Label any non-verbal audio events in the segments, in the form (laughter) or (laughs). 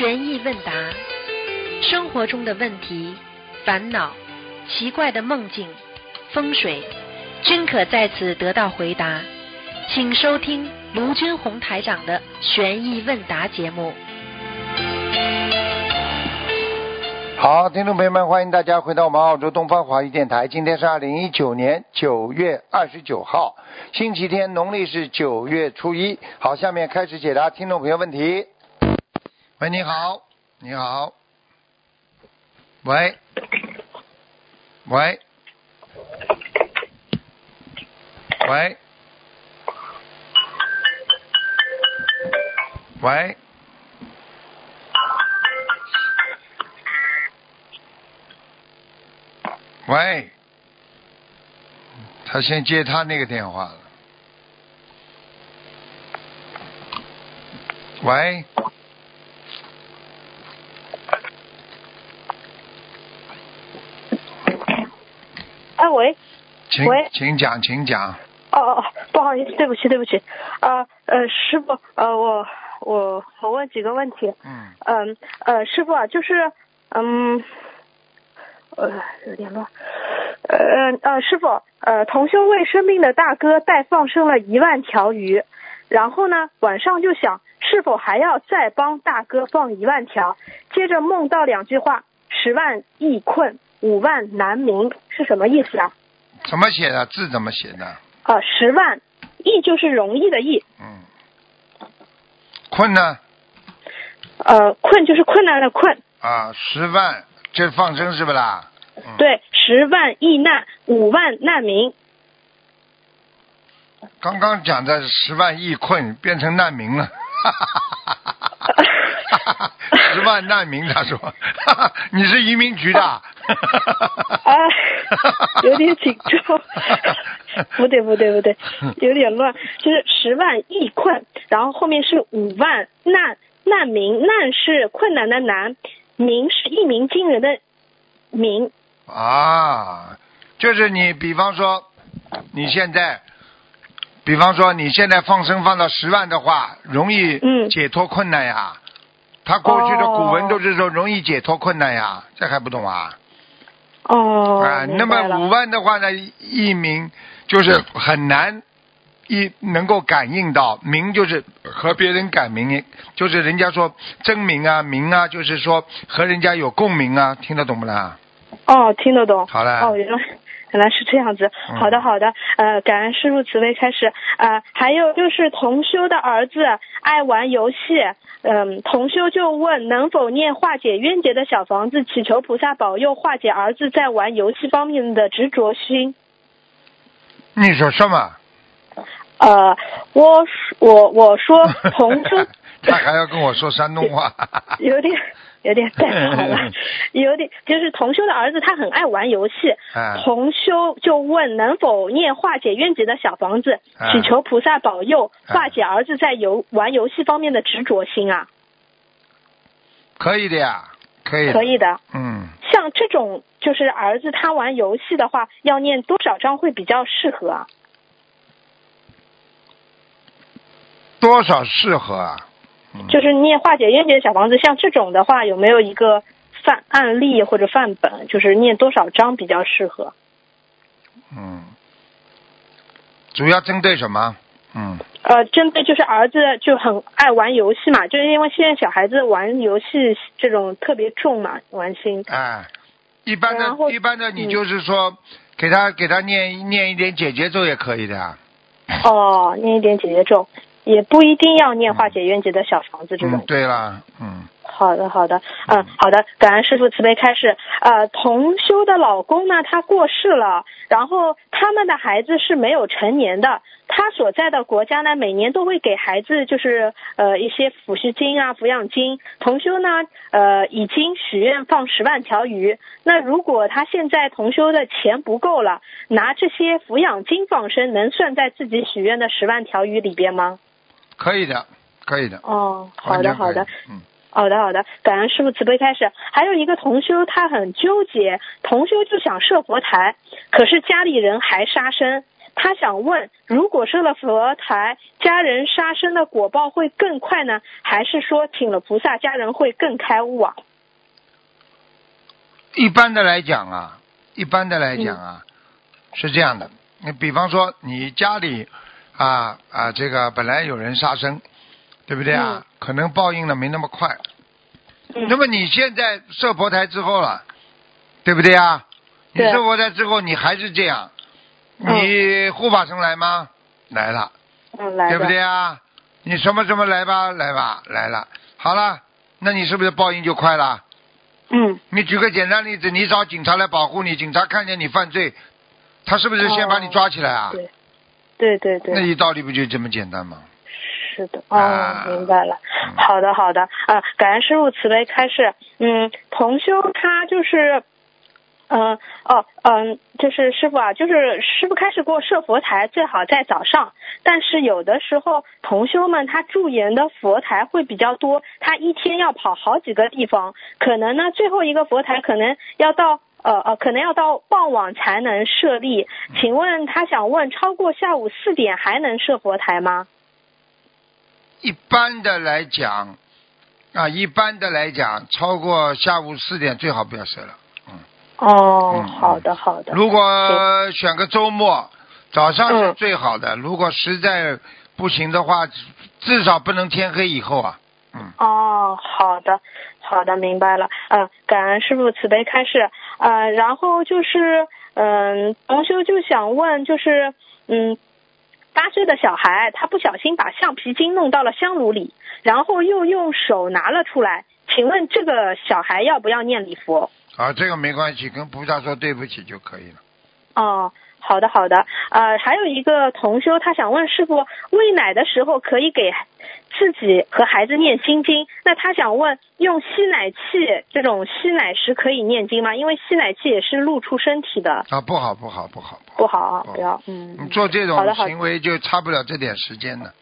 悬疑问答，生活中的问题、烦恼、奇怪的梦境、风水，均可在此得到回答。请收听卢军红台长的悬疑问答节目。好，听众朋友们，欢迎大家回到我们澳洲东方华语电台。今天是二零一九年九月二十九号，星期天，农历是九月初一。好，下面开始解答听众朋友问题。喂，你好，你好，喂，喂，喂，喂。喂，他先接他那个电话了。喂，哎喂，请喂请讲，请讲。哦哦哦，不好意思，对不起对不起，啊呃师傅呃我我我问几个问题，嗯，嗯呃师傅啊就是嗯呃有点乱，呃呃师傅呃同修为生病的大哥代放生了一万条鱼，然后呢晚上就想是否还要再帮大哥放一万条，接着梦到两句话十万易困五万难明是什么意思啊？怎么写的？字怎么写的？啊，十万，易就是容易的易，嗯，困呢？呃，困就是困难的困，啊，十万，这放生是不啦？嗯，对，十万易难，五万难民，刚刚讲的十万亿困变成难民了。(laughs) (laughs) 十万难民，他说，你是移民局的。啊，有点紧张，(laughs) 不对不对不对，有点乱，就是十万易困，然后后面是五万难难民，难是困难的难，民是一鸣惊人的民，啊，就是你，比方说，你现在，比方说你现在放生放到十万的话，容易嗯解脱困难呀。他过去的古文哦都是说容易解脱困难呀，这还不懂啊？哦，啊，那么五万的话呢，一名就是很难一能够感应到，名就是和别人感鸣，就是人家说真名啊，名啊，就是说和人家有共鸣啊，听得懂不啦？哦，听得懂。好了哦，原来原来是这样子。嗯好的，好的。呃，感恩师傅慈悲开始。呃，还有就是同修的儿子爱玩游戏，嗯，同修就问能否念化解冤结的小房子，祈求菩萨保佑化解儿子在玩游戏方面的执着心。你说什么？呃，我我我说同修 (laughs) 他还要跟我说山东话。(laughs) 有点有点太好了，有点就是同修的儿子他很爱玩游戏，啊同修就问能否念化解冤结的小房子，啊祈求菩萨保佑啊化解儿子在游玩游戏方面的执着心啊，可以的呀，可以。可以。的。嗯，像这种就是儿子他玩游戏的话，要念多少章会比较适合啊？多少适合啊？嗯就是念化解冤结的小房子，像这种的话，有没有一个范案例或者范本？就是念多少章比较适合？嗯，主要针对什么？嗯，呃，针对就是儿子就很爱玩游戏嘛，就是因为现在小孩子玩游戏这种特别重嘛，玩心。哎，一般的，一般的，你嗯就是说，给他给他念念一点解结咒也可以的呀。哦，念一点姐姐咒，也不一定要念化解冤结的小房子这种。嗯，对啦，嗯，好的，好的，嗯，好的，感恩师傅慈悲开示。呃，同修的老公呢，他过世了，然后他们的孩子是没有成年的。他所在的国家呢，每年都会给孩子就是呃一些抚恤金啊、抚养金。同修呢，呃，已经许愿放十万条鱼。那如果他现在同修的钱不够了，拿这些抚养金放生，能算在自己许愿的十万条鱼里边吗？可以的，可以的。哦，好的，好的。嗯，好的，好的，感恩师傅慈悲开始。还有一个同修，他很纠结，同修就想设佛台，可是家里人还杀生。他想问，如果设了佛台，家人杀生的果报会更快呢，还是说请了菩萨，家人会更开悟啊？一般的来讲啊，一般的来讲啊，是这样的。你比方说，你家里啊啊，这个本来有人杀生，对不对啊？可能报应的没那么快。那么你现在设佛台之后了，对不对啊？你设佛台之后，你还是这样，你护法神来吗？来了，嗯，来对不对啊？你什么什么来吧，来吧，来了。好了，那你是不是报应就快了？嗯，你举个简单例子，你找警察来保护你，警察看见你犯罪，他是不是先把你抓起来啊？对，对对对。那你道理不就这么简单吗？是的，哦，明白了。好的，好的，啊，感恩师傅慈悲开示。嗯，同修他就是。嗯哦嗯，就是师傅啊，就是师傅开始给我设佛台，最好在早上。但是有的时候同修们他驻颜的佛台会比较多，他一天要跑好几个地方，可能呢最后一个佛台可能要到呃呃，可能要到傍晚才能设立。请问他想问，超过下午四点还能设佛台吗？一般的来讲啊，一般的来讲，超过下午四点最好不要睡了。嗯哦，好的好的。如果选个周末，早上是最好的。如果实在不行的话，至少不能天黑以后啊。嗯。哦，好的好的，明白了。嗯，感恩师傅慈悲开示。呃，然后就是嗯，同修就想问，就是嗯，八岁的小孩他不小心把橡皮筋弄到了香炉里，然后又用手拿了出来，请问这个小孩要不要念礼佛？啊，这个没关系，跟菩萨说对不起就可以了。哦，好的好的。呃，还有一个同修，他想问师傅，喂奶的时候可以给自己和孩子念心经，那他想问，用吸奶器这种吸奶时可以念经吗？因为吸奶器也是露出身体的。啊，不好不好不好不好啊，不要嗯。你做这种行为就差不了这点时间了。好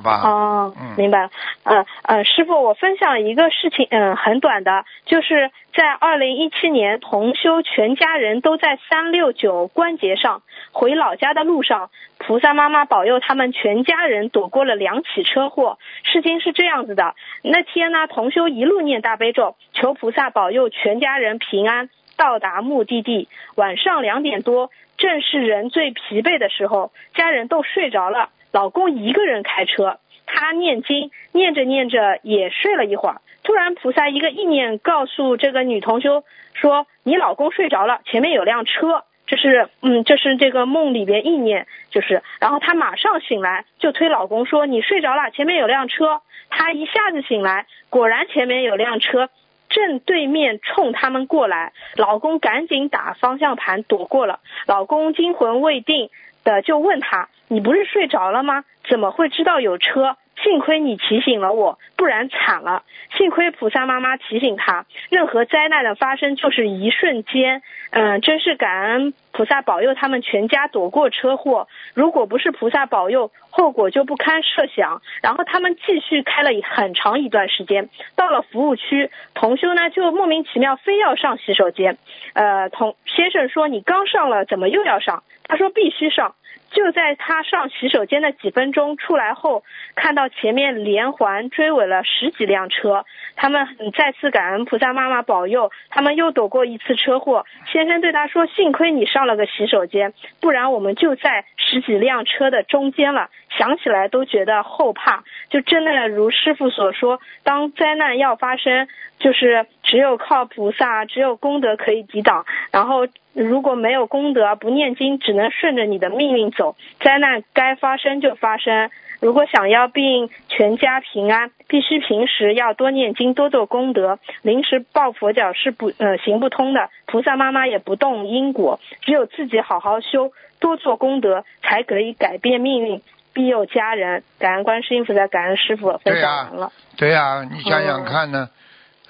吧。哦，明白了。嗯嗯，师傅，我分享一个事情，嗯，很短的，就是在二零一七年，同修全家人都在三六九关节上回老家的路上，菩萨妈妈保佑他们全家人躲过了两起车祸。事情是这样子的，那天呢，同修一路念大悲咒，求菩萨保佑全家人平安到达目的地。晚上两点多，正是人最疲惫的时候，家人都睡着了。老公一个人开车，他念经，念着念着也睡了一会儿。突然，菩萨一个意念告诉这个女同修说：“你老公睡着了，前面有辆车。”这是，嗯，这是这个梦里边意念，就是。然后她马上醒来，就推老公说：“你睡着了，前面有辆车。”她一下子醒来，果然前面有辆车正对面冲他们过来。老公赶紧打方向盘躲过了。老公惊魂未定的就问她。你不是睡着了吗？怎么会知道有车？幸亏你提醒了我，不然惨了。幸亏菩萨妈妈提醒他，任何灾难的发生就是一瞬间。嗯，真是感恩菩萨保佑他们全家躲过车祸。如果不是菩萨保佑，后果就不堪设想。然后他们继续开了很长一段时间，到了服务区，同修呢就莫名其妙非要上洗手间。呃，同先生说你刚上了，怎么又要上？他说必须上。就在他上洗手间的几分钟出来后，看到前面连环追尾了十几辆车，他们再次感恩菩萨妈妈保佑，他们又躲过一次车祸。先生对他说：“幸亏你上了个洗手间，不然我们就在十几辆车的中间了。”想起来都觉得后怕，就真的如师傅所说，当灾难要发生，就是只有靠菩萨，只有功德可以抵挡。然后如果没有功德，不念经，只能顺着你的命运走。灾难该发生就发生。如果想要病全家平安，必须平时要多念经，多做功德。临时抱佛脚是不呃行不通的，菩萨妈妈也不动因果，只有自己好好修，多做功德，才可以改变命运。庇佑家人，感恩观世音菩萨，感恩师傅，分享完了。对呀，你想想看呢，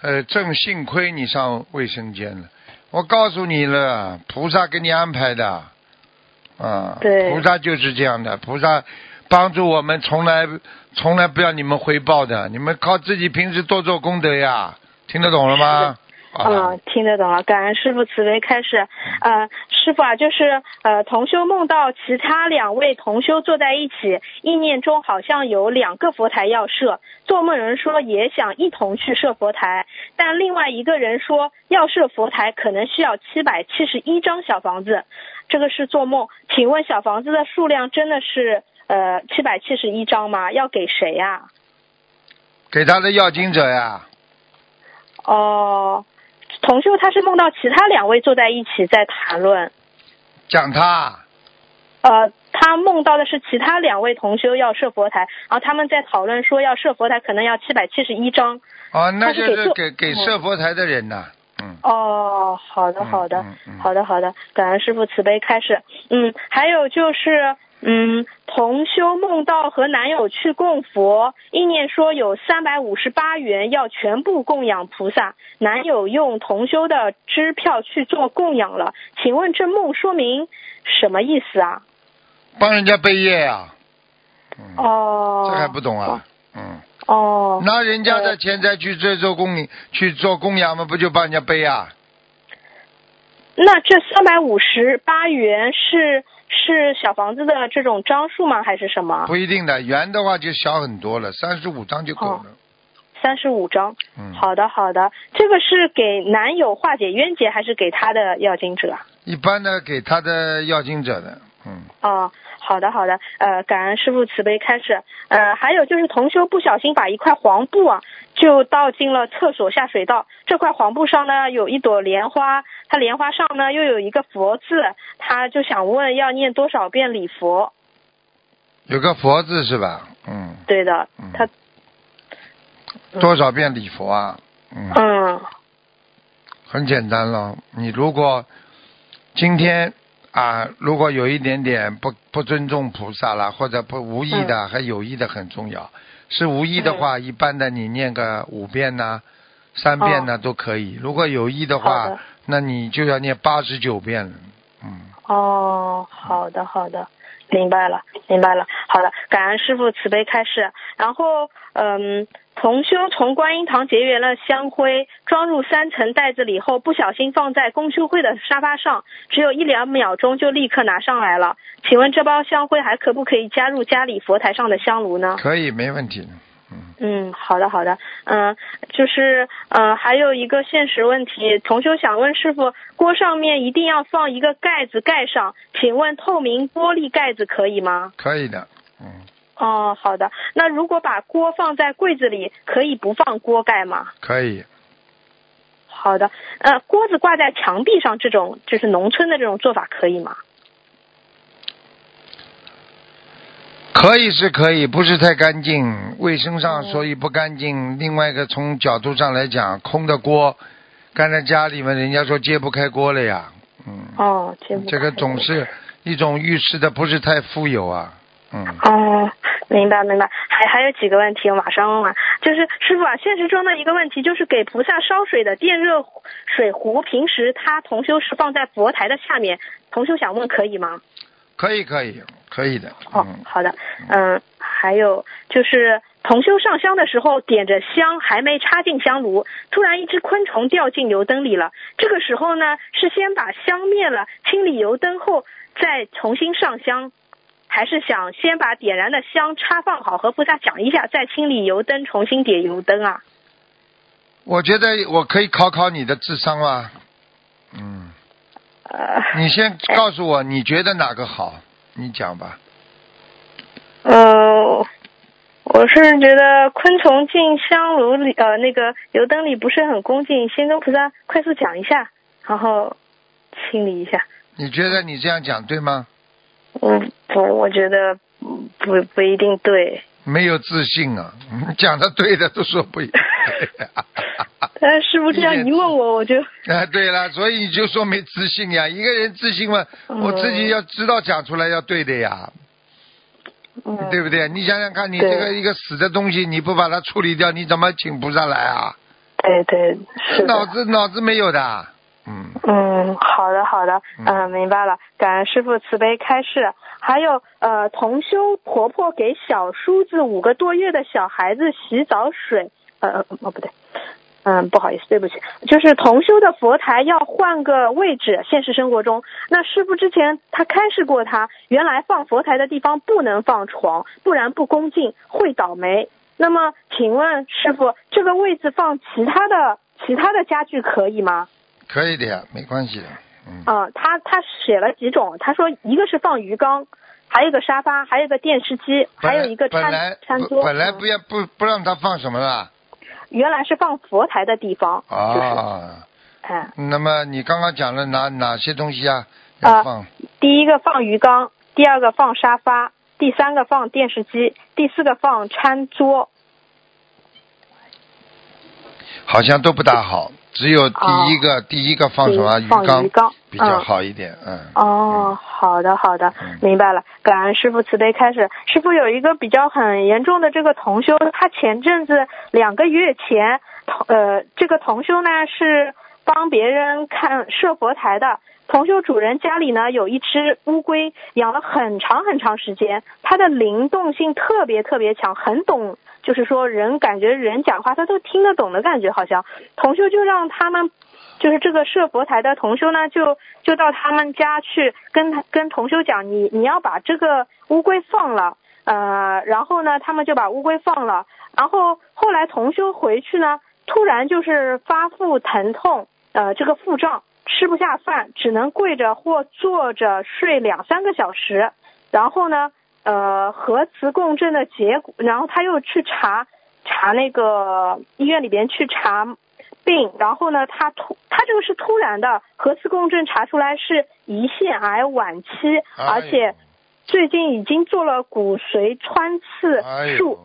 呃，正幸亏你上卫生间了。我告诉你了，菩萨给你安排的，啊，对。菩萨就是这样的，菩萨帮助我们，从来从来不要你们回报的，你们靠自己平时多做功德呀，听得懂了吗？嗯，听得懂了，感恩师傅慈悲开始。呃，师傅啊，就是呃，同修梦到其他两位同修坐在一起，意念中好像有两个佛台要设。做梦人说也想一同去设佛台，但另外一个人说要设佛台可能需要七百七十一张小房子，这个是做梦。请问小房子的数量真的是呃七百七十一张吗？要给谁呀、给他的要经者呀，哦，同修他是梦到其他两位坐在一起在谈论，讲他呃，他梦到的是其他两位同修要设佛台，然后他们在讨论说要设佛台可能要七百七十一张。哦，那就是给给设佛台的人呐，嗯，哦，好的嗯好的、嗯嗯好的好的，感恩师傅慈悲开示。嗯，还有就是。嗯，同修梦到和男友去供佛，意念说有三百五十八元要全部供养菩萨，男友用同修的支票去做供养了，请问这梦说明什么意思啊？帮人家背业呀，嗯，哦，这还不懂啊，嗯，哦，拿人家的呃钱再去做做供去做供养嘛，不就帮人家背啊？那这三百五十八元是是小房子的这种张数吗？还是什么？不一定的，圆的话就小很多了，三十五张就够了。三十五张。嗯，好的，好的。这个是给男友化解冤结，还是给他的要经者？一般的给他的要经者的，嗯，哦，好的，好的。呃，感恩师傅慈悲开示。呃，还有就是同修不小心把一块黄布啊，就倒进了厕所下水道。这块黄布上呢有一朵莲花，它莲花上呢又有一个佛字，他就想问要念多少遍礼佛？有个佛字是吧？嗯，对的嗯，他多少遍礼佛啊？嗯，嗯很简单了。你如果今天啊，如果有一点点不不尊重菩萨了，或者不无意嗯的，还有意的很重要。是无意的话，一般的你念个五遍呐、三遍呢、都可以。如果有意的话的，那你就要念八十九遍了。嗯，哦，好的好的，明白了明白了。好的，感恩师傅慈悲开示。然后嗯，同修从观音堂结缘了香灰，装入三层袋子里后，不小心放在公修会的沙发上，只有一两秒钟就立刻拿上来了。请问这包香灰还可不可以加入家里佛台上的香炉呢？可以，没问题。嗯，嗯，好的好的，嗯，就是嗯、呃还有一个现实问题，同修想问师傅，锅上面一定要放一个盖子盖上，请问透明玻璃盖子可以吗？可以的。嗯，哦，好的。那如果把锅放在柜子里，可以不放锅盖吗？可以。好的，呃，锅子挂在墙壁上这种，就是农村的这种做法可以吗？可以是可以，不是太干净，卫生上哦所以不干净。另外一个从角度上来讲，空的锅刚才家里面，人家说揭不开锅了呀。嗯，哦，这这个总是一种预示的不是太富有啊。嗯，哦，明白明白，还还有几个问题，我马上问完。就是师傅啊，现实中的一个问题就是给菩萨烧水的电热水壶，平时他同修是放在佛台的下面，同修想问可以吗？可以可以可以的。哦嗯，，好的，嗯，还有就是同修上香的时候点着香，还没插进香炉，突然一只昆虫掉进油灯里了。这个时候呢，是先把香灭了，清理油灯后再重新上香，还是想先把点燃的香插放好，和菩萨讲一下，再清理油灯，重新点油灯啊？我觉得我可以考考你的智商啊。嗯，呃，你先告诉我，你觉得哪个好？你讲吧。呃，我是觉得昆虫进香炉里，呃，那个油灯里不是很恭敬，先跟菩萨快速讲一下，然后清理一下。你觉得你这样讲对吗？嗯，不，我觉得嗯不不一定对。没有自信啊！讲的对的都说不一定。(laughs) 但是师傅这样一问我，我就啊，对了，所以你就说没自信呀。一个人自信嘛，嗯我自己要知道讲出来要对的呀，嗯，对不对？你想想看，你这个一个死的东西，你不把它处理掉，你怎么请不上来啊？对对是。脑子脑子没有的，嗯，嗯，好的好的，嗯嗯，明白了。感恩师傅慈悲开示。还有呃，同修婆婆给小叔子五个多月的小孩子洗澡水，呃哦不对，嗯，不好意思，对不起，就是同修的佛台要换个位置。现实生活中，那师傅之前他开示过他，原来放佛台的地方不能放床，不然不恭敬，会倒霉。那么，请问师傅，这个位置放其他的其他的家具可以吗？可以的呀，没关系的。嗯，啊，他他写了几种，他说一个是放鱼缸，还有一个沙发，还有一个电视机，还有一个餐餐桌。本来嗯不要不不让他放什么了原来是放佛台的地方，就是啊。哎，那么你刚刚讲了哪哪些东西啊？啊要放第一个放鱼缸，第二个放沙发，第三个放电视机，第四个放餐桌。好像都不大好，只有第一个、第一个放什么鱼缸比较嗯好一点，嗯。哦，好的好的嗯，明白了。感恩师傅慈悲开始。师傅有一个比较很严重的这个同修，他前阵子两个月前，同呃，这个同修呢是帮别人看设佛台的。同修主人家里呢有一只乌龟，养了很长很长时间，它的灵动性特别特别强，很懂，就是说人感觉人讲话他都听得懂的感觉，好像同修就让他们就是这个设佛台的同修呢，就就到他们家去跟他跟同修讲，你你要把这个乌龟放了，呃，然后呢，他们就把乌龟放了，然后后来同修回去呢，突然就是发腹疼痛，呃，这个腹胀，吃不下饭，只能跪着或坐着睡两三个小时，然后呢，呃，核磁共振的结果，然后他又去查查那个医院里边去查病，然后呢，他突他这个是突然的，核磁共振查出来是胰腺癌晚期，而且最近已经做了骨髓穿刺哎术。呦，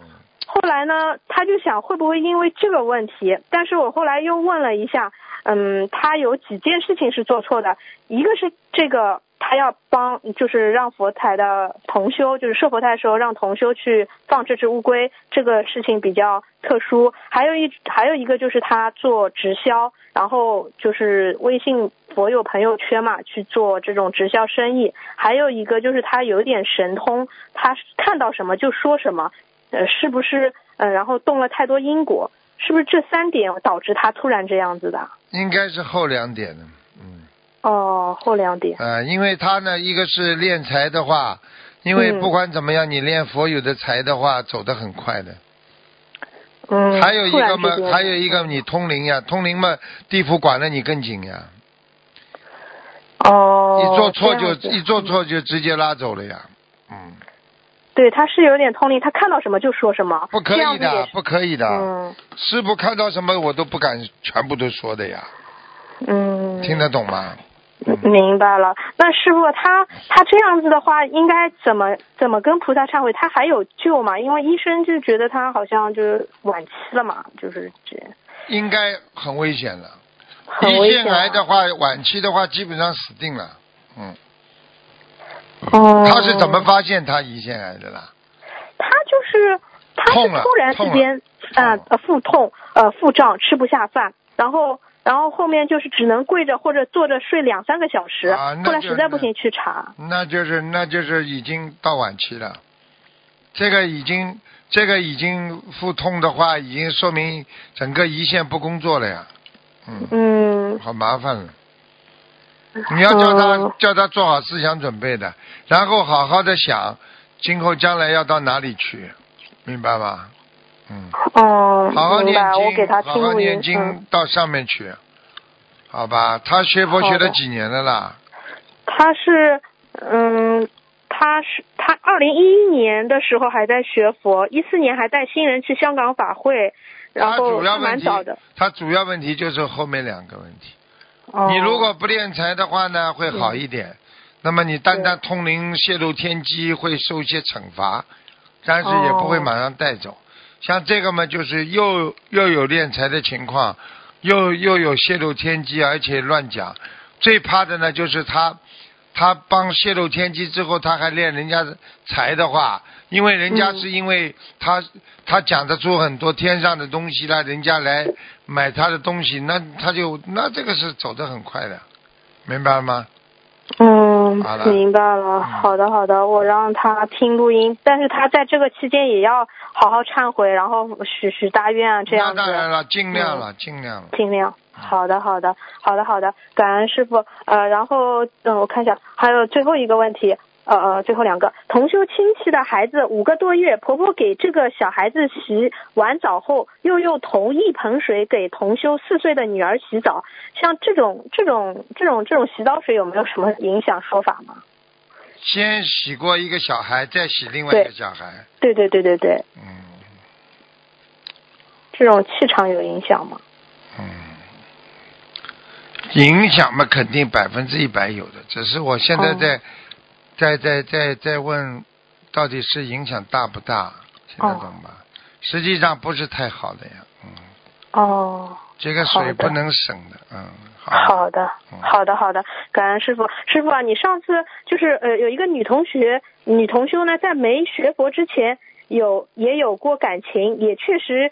后来呢，他就想会不会因为这个问题，但是我后来又问了一下，嗯，他有几件事情是做错的，一个是这个他要帮，就是让佛台的同修，就是设佛台的时候让同修去放这只乌龟，这个事情比较特殊，还有一还有一个就是他做直销，然后就是微信佛友朋友圈嘛去做这种直销生意，还有一个就是他有点神通，他看到什么就说什么。呃，是不是呃，然后动了太多因果，是不是这三点导致他突然这样子的？应该是后两点的，哦，后两点。呃，因为他呢，一个是练财的话，因为嗯不管怎么样，你练佛有的财的话，走得很快的。嗯。还有一个嘛还有一个你通灵呀，通灵嘛，地府管得你更紧呀，哦。一做错就一做错就直接拉走了呀，嗯，对，他是有点通灵，他看到什么就说什么。不可以的，不可以的。嗯师傅看到什么我都不敢全部都说的呀，嗯。听得懂吗？嗯明白了。那师傅他他这样子的话，应该怎么怎么跟菩萨忏悔？他还有救吗？因为医生就觉得他好像就是晚期了嘛，就是这应该很危险了。很危胰腺。癌的话，晚期的话基本上死定了。嗯，哦。他是怎么发现他胰腺癌的啦？他就是他是突然之间啊呃腹痛呃腹胀吃不下饭，然后然后后面就是只能跪着或者坐着睡两三个小时，后来实在不行去查。那就是那就是已经到晚期了。这个已经这个已经腹痛的话，已经说明整个胰腺不工作了呀。嗯，嗯好麻烦了。你要叫他、嗯叫他做好思想准备的，然后好好的想，今后将来要到哪里去，明白吗？嗯。哦，好好念经，他好好念经到上面去，好吧？他学佛学了几年了啦？他是嗯。他是他二零一一年的时候还在学佛，一四年还带新人去香港法会，然他后蛮早的。，他主要问题就是后面两个问题。哦、你如果不练财的话呢，会好一点。那么你单单通灵泄露天机会受一些惩罚，但是也不会马上带走。像这个嘛，就是又又有练财的情况，又又有泄露天机，而且乱讲。最怕的呢，就是他他帮泄露天机之后，他还练人家财的话，因为人家嗯是因为他、他讲得出很多天上的东西来，人家来买他的东西，那他就那这个是走得很快的，明白了吗？嗯明白了。好的，好的，我让他听录音，但是他在这个期间也要好好忏悔，然后许许大愿啊，这样。那当然了，尽量了，尽量了。尽量。好的，好的，好的，好的，感恩师傅。呃，然后嗯，我看一下，还有最后一个问题，呃呃，最后两个，同修亲戚的孩子五个多月，婆婆给这个小孩子洗完澡后，又用同一盆水给同修四岁的女儿洗澡，像这种这种这种这种洗澡水有没有什么影响说法吗？先洗过一个小孩，再洗另外一个小孩。对对对对对，嗯这种气场有影响吗？嗯，影响嘛，肯定百分之一百有的。只是我现在哦在、在在在在问，到底是影响大不大？听得懂吧？实际上不是太好的呀。嗯，哦。这个水不能省的。嗯，好。的嗯，好的，好的，感恩师傅。师傅啊，你上次就是呃有一个女同学，女同修呢，在没学佛之前有也有过感情，也确实，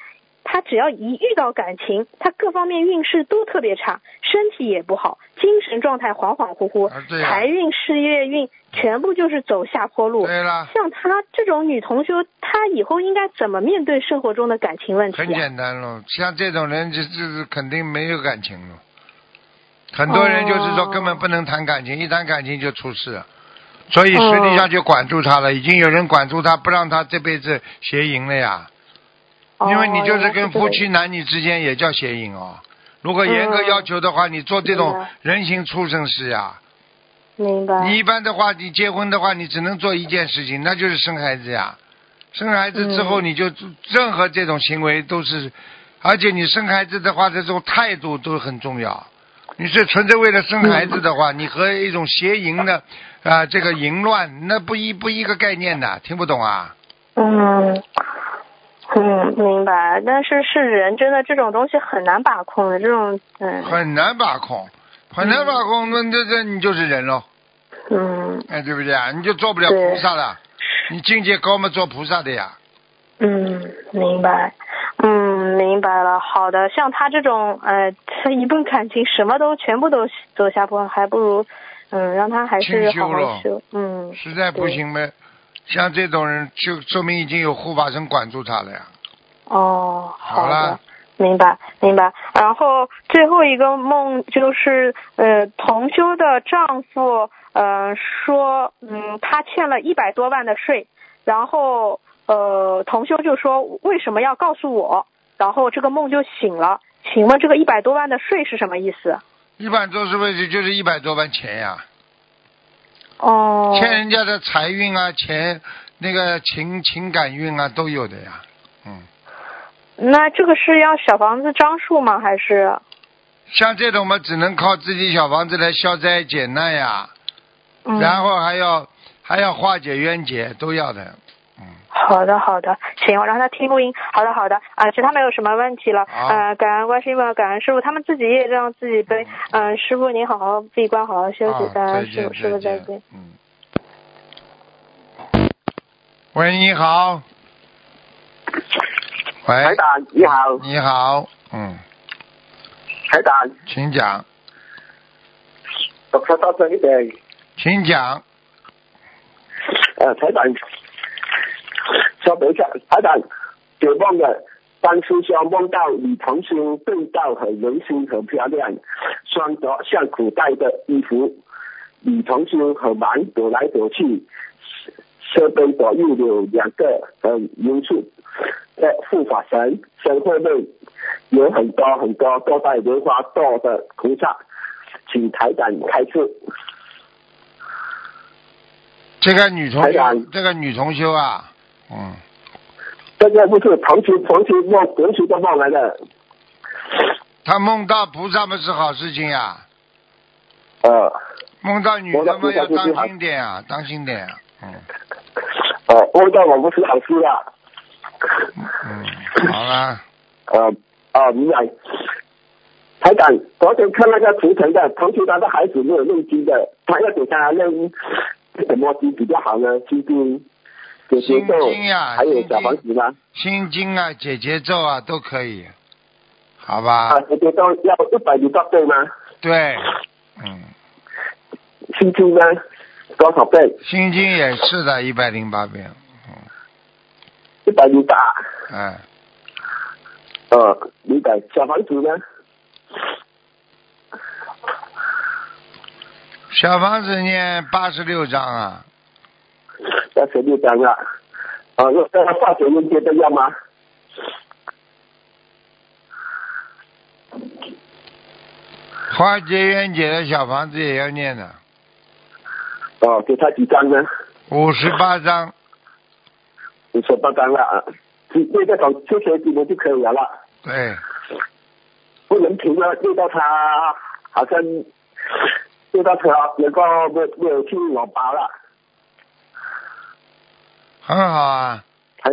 她只要一遇到感情，他各方面运势都特别差，身体也不好，精神状态恍恍惚惚啊，对啊财运、事业运全部就是走下坡路。对了，像她这种女同修，她以后应该怎么面对生活中的感情问题很啊？简单喽。像这种人，就就是肯定没有感情了。很多人就是说哦根本不能谈感情，一谈感情就出事。所以实际上就管住他了，已经有人管住他，不让他这辈子邪淫了呀。因为你就是跟夫妻男女之间也叫邪淫哦。如果严格要求的话，你做这种人形畜生事呀。明白。你一般的话，你结婚的话，你只能做一件事情，那就是生孩子呀。生孩子之后，嗯你就任何这种行为都是，而且你生孩子的话，这种态度都很重要。你是纯粹为了生孩子的话，你和一种邪淫的啊、这个淫乱，那不一不一个概念的，听不懂啊？嗯，嗯，明白。但是是人真的这种东西很难把控的，这种嗯很难把控，很难把控，那那那你就是人喽，嗯哎，对不对啊？你就做不了菩萨了，你境界高嘛，做菩萨的呀。嗯，明白。嗯，明白了。好的，像他这种，呃，他一份感情什么都全部都走下坡，还不如，嗯，让他还是好清修修。嗯，实在不行嘛，像这种人就说明已经有护法神管住他了呀。哦，好了。明白，明白。然后最后一个梦就是，呃，同修的丈夫，呃，说，嗯，他欠了一百多万的税，然后，呃，同修就说为什么要告诉我？然后这个梦就醒了。请问这个一百多万的税是什么意思？一般都是不是就是一百多万钱呀，哦，欠人家的财运啊，钱那个情情感运啊都有的呀。嗯，那这个是要小房子张数吗？还是？像这种嘛，只能靠自己小房子来消灾解难呀，嗯、然后还要还要化解冤结，都要的。嗯，好的，好的，行，我让他听录音。好的，好的，啊、其他没有什么问题了。啊呃，感恩观世音菩萨，感恩师傅，他们自己也让自己背。嗯、师傅您好好闭关，好好休息。啊，感再见恩师傅，师傅再见见。。嗯。喂，你好。喂台，长你好，你好，嗯，台长，请讲，我说大声一点。请讲。呃，台长，稍等一下，台长，有梦的当师兄梦到女童星对照很年轻很漂亮，穿着像古代的衣服，女童星很忙躲来躲去，身边左右有两个很严肃的护法神，身后面有很多很多多带莲花座的菩萨，请台长开示。这个女同修台长，这个女同修啊，嗯，这个不是同期同期梦同期的梦来的，他梦到菩萨们是好事情呀，呃梦到女的梦到菩们要当心点啊，当心点啊，嗯呃，梦到我不是好事啊，嗯，好了，呃啊，明白。台长，昨天看那个图腾的，同时他的孩子没有念经的，他要给他念什么经比较好呢？心经、解结咒心经呀还有小房子吗？心经啊，解节奏啊都可以，好吧？啊，解结咒要一百零八对吗？对，嗯，心经呢？多少遍？心经也是的，一百零八遍。一百零八。嗯。呃，明白。小房子呢？小房子念八十六章啊。八十六章啊。啊，那那化解冤结的要吗？化解冤结的小房子也要念的。哦，给他几张呢？五十八张。五十八张了啊，念这种这些经文就可以了。对。不能停了，念到他好像念到他能够没没有去网吧了。很好啊。还。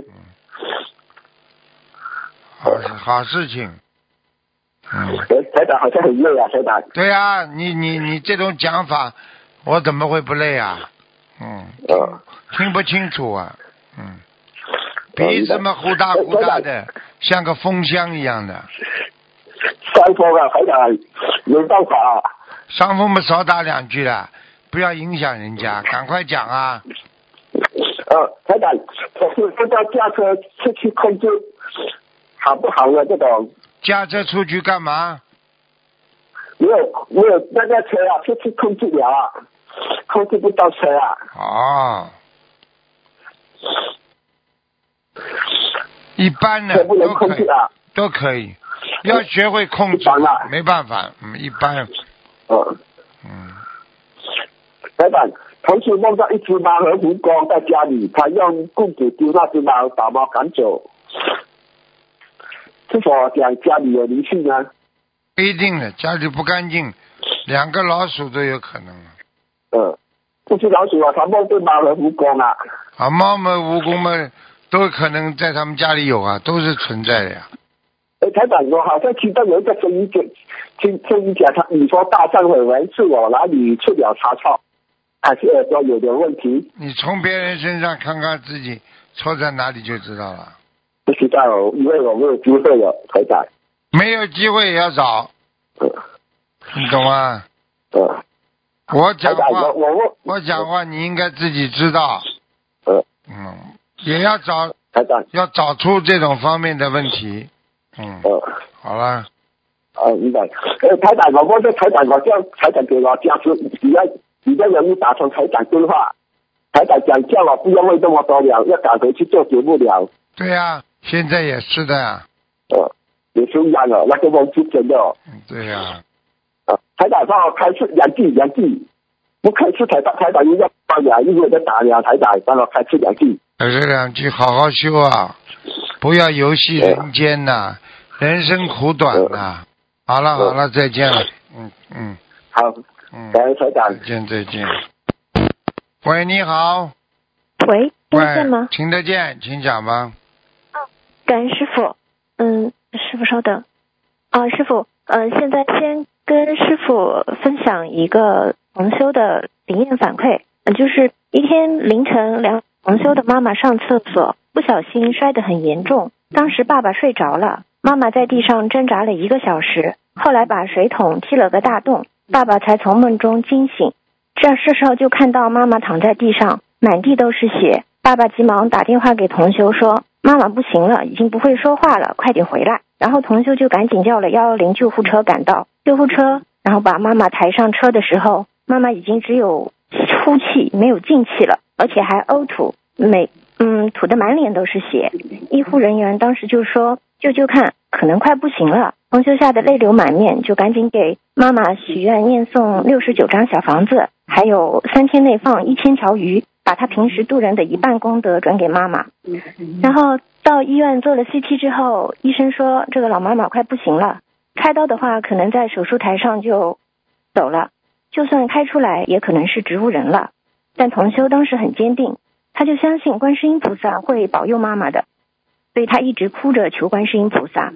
好好事情。嗯。台长好像很累啊，台长。对啊，你你你这种讲法，我怎么会不累啊？嗯。嗯。听不清楚啊，嗯。鼻子嘛呼大呼大的，像个风箱一样的。伤风啊，台长，没办法啊。伤风嘛，少打两句了，不要影响人家，赶快讲啊。呃，台长，我是不知道驾车出去控制好不好呢？这种。驾车出去干嘛？没有没有那个车啊，出去控制了啊，控制不到车啊。哦。一般的都可以啊，都可以，要学会控制，没办法，嗯，一般。嗯。嗯。老板，同时梦到一只猫和蜈蚣在家里，他用棍子丢那只猫，把猫赶走。是否讲家里有灵性呢？不一定的，家里不干净，两个老鼠都有可能。嗯，这只老鼠啊，它梦见猫和蜈蚣啊。啊，猫们、蜈蚣们。都可能在他们家里有啊，都是存在的呀。哎，台长，我好像听到有一个声音讲，听声音讲他，你说大象尾纹是我哪里出了差错，还是耳朵有点问题？你从别人身上看看自己错在哪里就知道了。不知道，因为我没有机会了，台长。没有机会也要找。嗯。你懂吗？嗯。我讲话，我我我讲话，你应该自己知道。嗯。嗯。也要找要找出这种方面的问题。嗯，好了。啊，明白。呃，台长，我这台长，我叫台长给我加持，比较比较容易打通台长电话。台长讲叫我不要问这么多了，要赶回去做节目了。对呀，现在也是的呀。呃，也是一样的，那个梦是真的。嗯，对呀。啊，台长帮我开出两句，两句。不开出台长，台长又要打两，又要再打两，台长帮我开出两句。还是两句，好好修啊！不要游戏人间呐，人生苦短呐。好了好了，再见了。嗯嗯。好。嗯。感恩台长。再见再见。喂，你好。喂，听得见吗？听得见，请讲吧。啊，感恩师傅。嗯，师傅稍等。啊，师傅，嗯，现在先跟师傅分享一个同修的灵验反馈，嗯就是一天凌晨两。黄修的妈妈上厕所，不小心摔得很严重。当时爸爸睡着了，妈妈在地上挣扎了一个小时，后来把水桶踢了个大洞，爸爸才从梦中惊醒。这时候就看到妈妈躺在地上，满地都是血。爸爸急忙打电话给同修说：“妈妈不行了，已经不会说话了，快点回来。”然后同修就赶紧叫了幺幺零救护车赶到。救护车然后把妈妈抬上车的时候，妈妈已经只有呼气，没有进气了。而且还呕吐，每嗯吐的满脸都是血。医护人员当时就说：“救救看，可能快不行了。”同修吓得泪流满面，就赶紧给妈妈许愿念诵六十九张小房子，还有三天内放一千条鱼，把他平时渡人的一半功德转给妈妈。然后到医院做了 CT 之后，医生说这个老妈妈快不行了，开刀的话可能在手术台上就走了，就算开出来也可能是植物人了。但同修当时很坚定，他就相信观世音菩萨会保佑妈妈的，所以他一直哭着求观世音菩萨。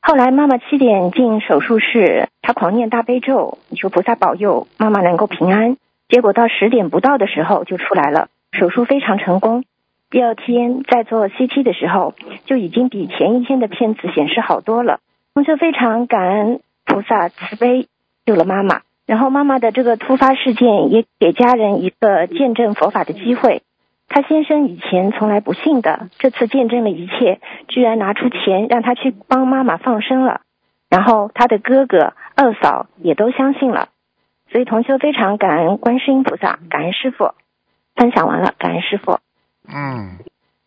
后来妈妈七点进手术室，他狂念大悲咒，求菩萨保佑妈妈能够平安。结果到十点不到的时候就出来了，手术非常成功。第二天在做 CT 的时候，就已经比前一天的片子显示好多了。同修非常感恩菩萨慈悲救了妈妈。然后妈妈的这个突发事件也给家人一个见证佛法的机会。他先生以前从来不信的，这次见证了一切，居然拿出钱让他去帮妈妈放生了。然后他的哥哥、二嫂也都相信了，所以同修非常感恩观世音菩萨，感恩师傅。分享完了，感恩师傅。嗯，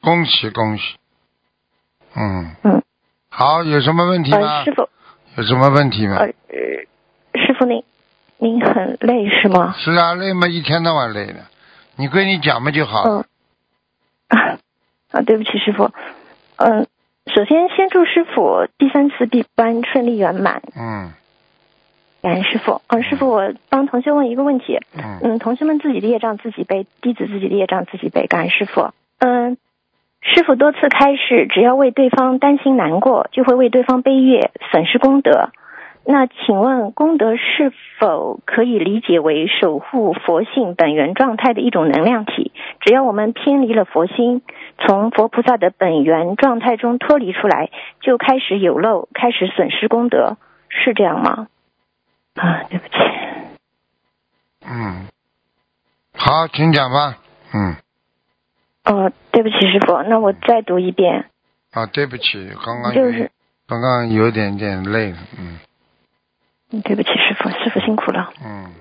恭喜恭喜。嗯嗯，好，有什么问题呃，吗师？傅，有什么问题吗呃？，呃师傅您您很累是吗？是啊，累嘛，一天到晚累的。你跟你讲嘛就好了。嗯。啊 (laughs) 啊，对不起，师傅。嗯，首先先祝师傅第三次闭关顺利圆满，嗯感恩师傅。嗯，师傅，我帮同学问一个问题。嗯嗯，同学们自己的业障自己背，弟子自己的业障自己背。感恩师傅。嗯，师傅多次开示，只要为对方担心难过，就会为对方背业，损失功德。那请问，功德是否可以理解为守护佛性本源状态的一种能量体？只要我们偏离了佛心，从佛菩萨的本源状态中脱离出来，就开始有漏，开始损失功德，是这样吗？啊，对不起。嗯，好，请讲吧。嗯，哦，对不起，师傅，那我再读一遍，啊，对不起，刚刚就是，刚刚有点点累了。嗯嗯对不起，师傅，师傅辛苦了。嗯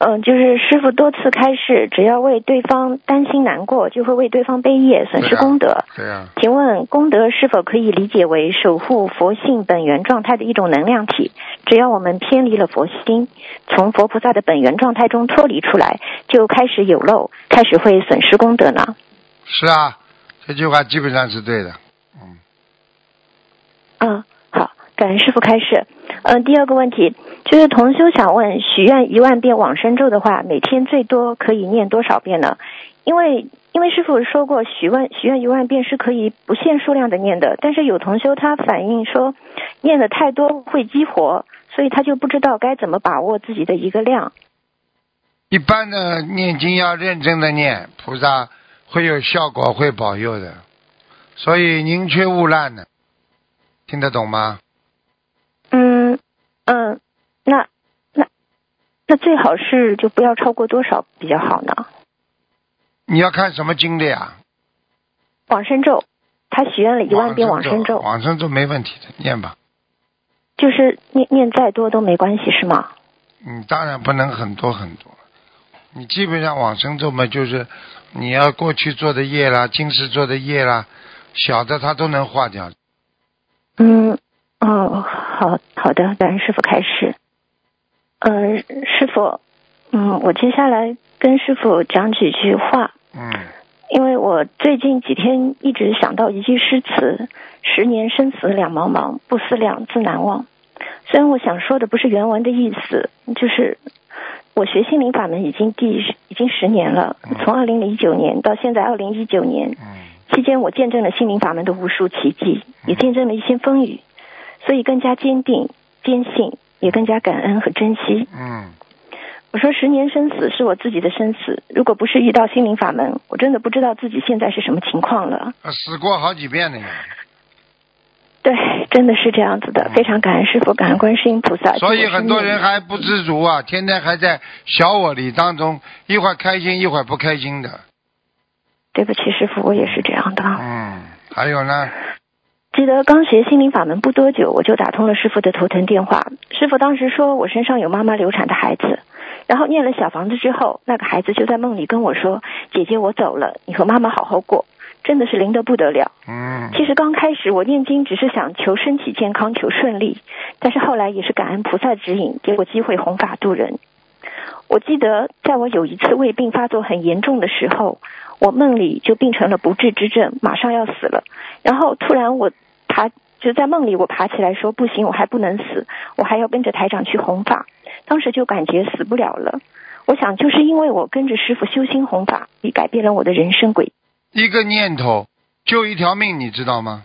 嗯，就是师傅多次开示，只要为对方担心难过，就会为对方背业，损失功德。对啊，请问功德是否可以理解为守护佛性本源状态的一种能量体？只要我们偏离了佛心，从佛菩萨的本源状态中脱离出来，就开始有漏，开始会损失功德呢？是啊，这句话基本上是对的。嗯嗯，好，感恩师傅开示。嗯，第二个问题就是同修想问，许愿一万遍往生咒的话，每天最多可以念多少遍呢？因为因为师傅说过，许愿许愿一万遍是可以不限数量的念的，但是有同修他反映说，念的太多会激活，所以他就不知道该怎么把握自己的一个量。一般的念经要认真的念，菩萨会有效果，会保佑的。所以宁缺毋滥的，听得懂吗？嗯嗯，那那那最好是就不要超过多少比较好呢？你要看什么经的呀？往生咒，他许愿了一万遍往生咒。往生咒没问题的，念吧。就是念念再多都没关系是吗？嗯，当然不能很多很多。你基本上往生咒嘛，就是你要过去做的业啦，今世做的业啦，小的它都能化掉。嗯，哦，好好的，感恩师傅开始。呃、师傅，嗯，我接下来跟师傅讲几句话，嗯。因为我最近几天一直想到一句诗词：“十年生死两茫茫，不思量，自难忘。”虽然我想说的不是原文的意思，就是我学心灵法门已经第已经十年了，从二零零九年到现在二零一九年，嗯。期间我见证了心灵法门的无数奇迹，也见证了一些风雨，所以更加坚定、坚信，也更加感恩和珍惜。嗯，我说十年生死是我自己的生死，如果不是遇到心灵法门，我真的不知道自己现在是什么情况了。死过好几遍了呀。对，真的是这样子的，非常感恩师傅，感恩观世音菩萨。所以很多人还不知足啊，天天还在小我里当中，一会儿开心，一会儿不开心的。对不起，师傅，我也是这样的。嗯，还有呢，记得刚学心灵法门不多久，我就打通了师傅的头疼电话。师傅当时说我身上有妈妈流产的孩子，然后念了小房子之后，那个孩子就在梦里跟我说：“姐姐，我走了，你和妈妈好好过。”真的是灵得不得了。嗯其实刚开始我念经只是想求身体健康，求顺利，但是后来也是感恩菩萨指引，给我机会弘法度人。我记得在我有一次胃病发作很严重的时候，我梦里就病成了不治之症，马上要死了。然后突然我爬，就在梦里我爬起来说不行，我还不能死，我还要跟着台长去弘法。当时就感觉死不了了。我想就是因为我跟着师傅修心弘法，也改变了我的人生轨。一个念头救一条命，你知道吗？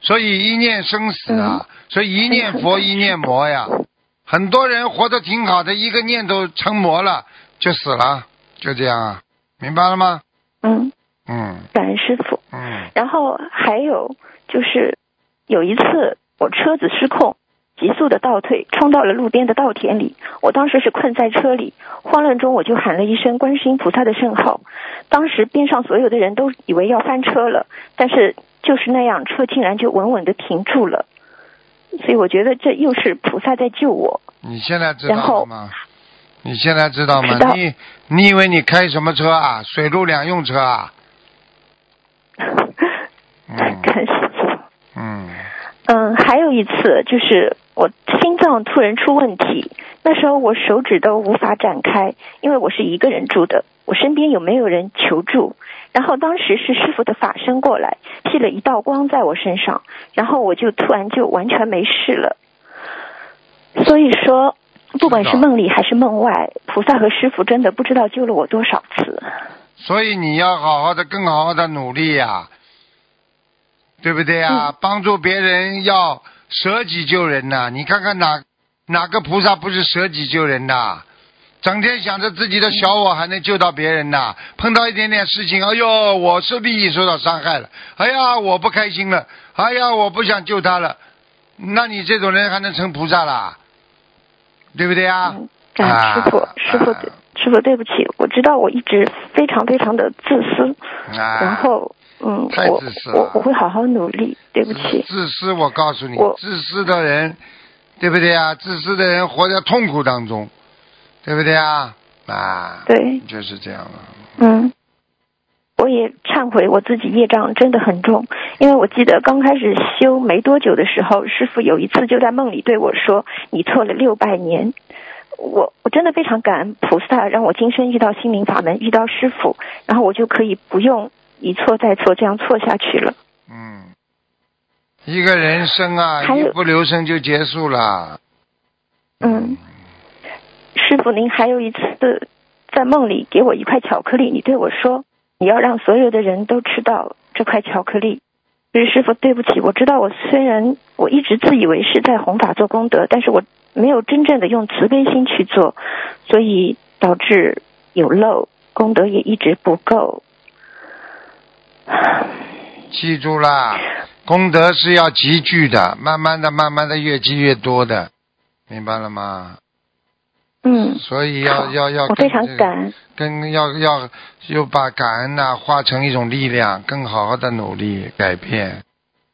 所以一念生死啊，所以一念佛一念魔呀。很多人活得挺好的，一个念头成魔了就死了，就这样啊，明白了吗？嗯，嗯感恩师傅。嗯然后还有就是有一次我车子失控，急速的倒退，冲到了路边的稻田里。我当时是困在车里，慌乱中我就喊了一声观世音菩萨的圣号。当时边上所有的人都以为要翻车了，但是就是那样，车竟然就稳稳的停住了。所以我觉得这又是菩萨在救我。你现在知道吗？你现在知道吗？道你你以为你开什么车啊？水陆两用车啊？(laughs) 嗯感师傅。嗯，嗯，还有一次就是我心脏突然出问题，那时候我手指都无法展开，因为我是一个人住的，我身边有没有人求助？然后当时是师傅的法身过来，劈了一道光在我身上，然后我就突然就完全没事了。所以说，不管是梦里还是梦外，菩萨和师傅真的不知道救了我多少次。所以你要好好的，更好好的努力呀、对不对呀、帮助别人要舍己救人呐、你看看哪哪个菩萨不是舍己救人呐、整天想着自己的小我还能救到别人呐、碰到一点点事情，哎呦，我是利益受到伤害了，哎呀，我不开心了，哎呀，我不想救他了，那你这种人还能成菩萨啦？对不对啊、嗯，感师傅，啊师傅啊，师傅，对不起，我知道我一直非常非常的自私，啊，然后嗯，太我自私了我我会好好努力，对不起，自私，我告诉你，自私的人，对不对啊？自私的人活在痛苦当中，对不对啊？啊，对，就是这样了。嗯，我也忏悔我自己业障真的很重，因为我记得刚开始修没多久的时候，师傅有一次就在梦里对我说：“你错了六百年。”我我真的非常感恩菩萨，让我今生遇到心灵法门，遇到师傅，然后我就可以不用一错再错这样错下去了。嗯，一个人生啊，一不留神就结束了。嗯，师傅，您还有一次在梦里给我一块巧克力，你对我说你要让所有的人都吃到这块巧克力。就是师傅，对不起，我知道我虽然我一直自以为是在弘法做功德，但是我没有真正的用慈悲心去做，所以导致有漏，功德也一直不够。记住啦，功德是要积聚的，慢慢的、慢慢的越积越多的，明白了吗？嗯，所以要好要要我非常感恩。跟要要又把感恩呐、化成一种力量，更好好的努力改变，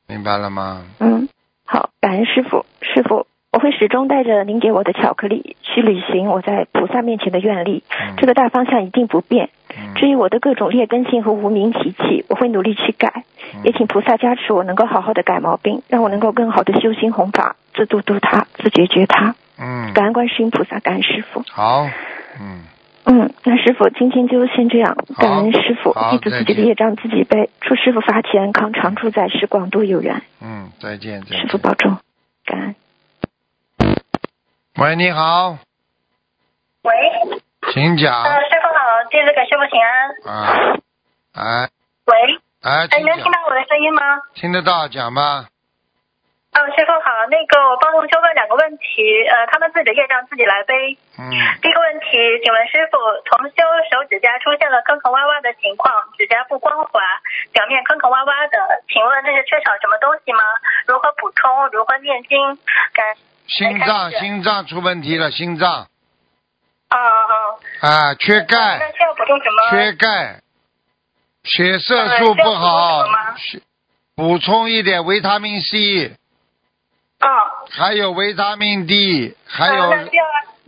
明白了吗？嗯，好，感恩师傅，师傅，我会始终带着您给我的巧克力去履行我在菩萨面前的愿力，嗯这个大方向一定不变。嗯至于我的各种劣根性和无名习气，我会努力去改，嗯也请菩萨加持我能够好好的改毛病，让我能够更好的修心弘法，自度度他，自觉觉他。嗯，感恩观世音菩萨，感恩师傅。好，嗯，嗯，那师傅今天就先这样，感恩师傅好，记住自己的业障自己背，祝师傅法体安康，常住在世，广度有缘。嗯，再见，再师傅。保重，感恩。喂，你好，喂，请讲弟子给师傅请安。啊，哎喂，哎，哎，请讲，能听到我的声音吗？听得到，讲吧。哦，师傅好，那个我帮同修问两个问题，呃，他们自己的业障自己来背。嗯，第一个问题，请问师傅，同修手指甲出现了坑坑洼洼的情况，指甲不光滑，表面坑坑洼洼的，请问这是缺少什么东西吗？如何补充？如何念经？感，心脏心脏出问题了，心脏嗯嗯，啊，缺那钙，需要补充什么？缺钙，血色呃素不需要补充补充一点维他命 C，啊，还有维他命 D，还有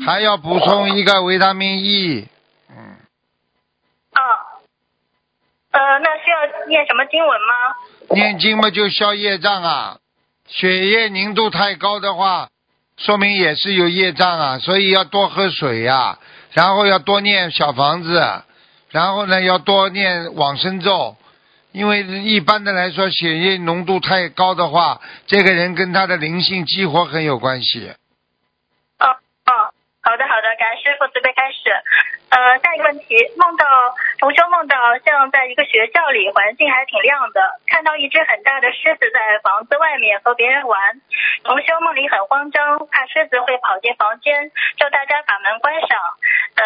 还要补充一个维他命 E，嗯，啊，呃，那需要念什么经文吗？念经嘛就消业障啊，血液凝度太高的话，说明也是有业障啊，所以要多喝水呀、然后要多念小房子，然后呢要多念往生咒，因为一般的来说，血液浓度太高的话，这个人跟他的灵性激活很有关系。哦哦，好的好的，感恩师傅呃，下一个问题，梦到同修梦到像在一个学校里，环境还挺亮的，看到一只很大的狮子在房子外面和别人玩。同修梦里很慌张，怕狮子会跑进房间，叫大家把门关上，呃，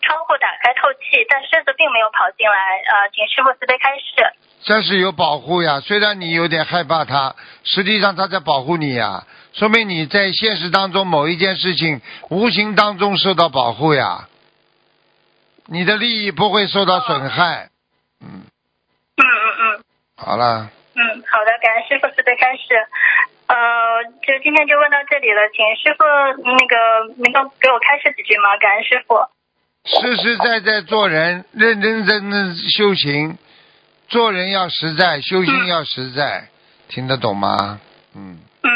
窗户打开透气，但狮子并没有跑进来。呃，请师傅慈悲开示。这是有保护呀，虽然你有点害怕它，实际上它在保护你呀。说明你在现实当中某一件事情无形当中受到保护呀，你的利益不会受到损害。嗯，嗯嗯嗯好了，嗯，好的，感恩师傅慈悲开始。呃，就今天就问到这里了，请师傅那个能够给我开示几句吗？感恩师傅。实实在在做人，认认真真修行，做人要实在，修行要实在，听得懂吗？嗯。嗯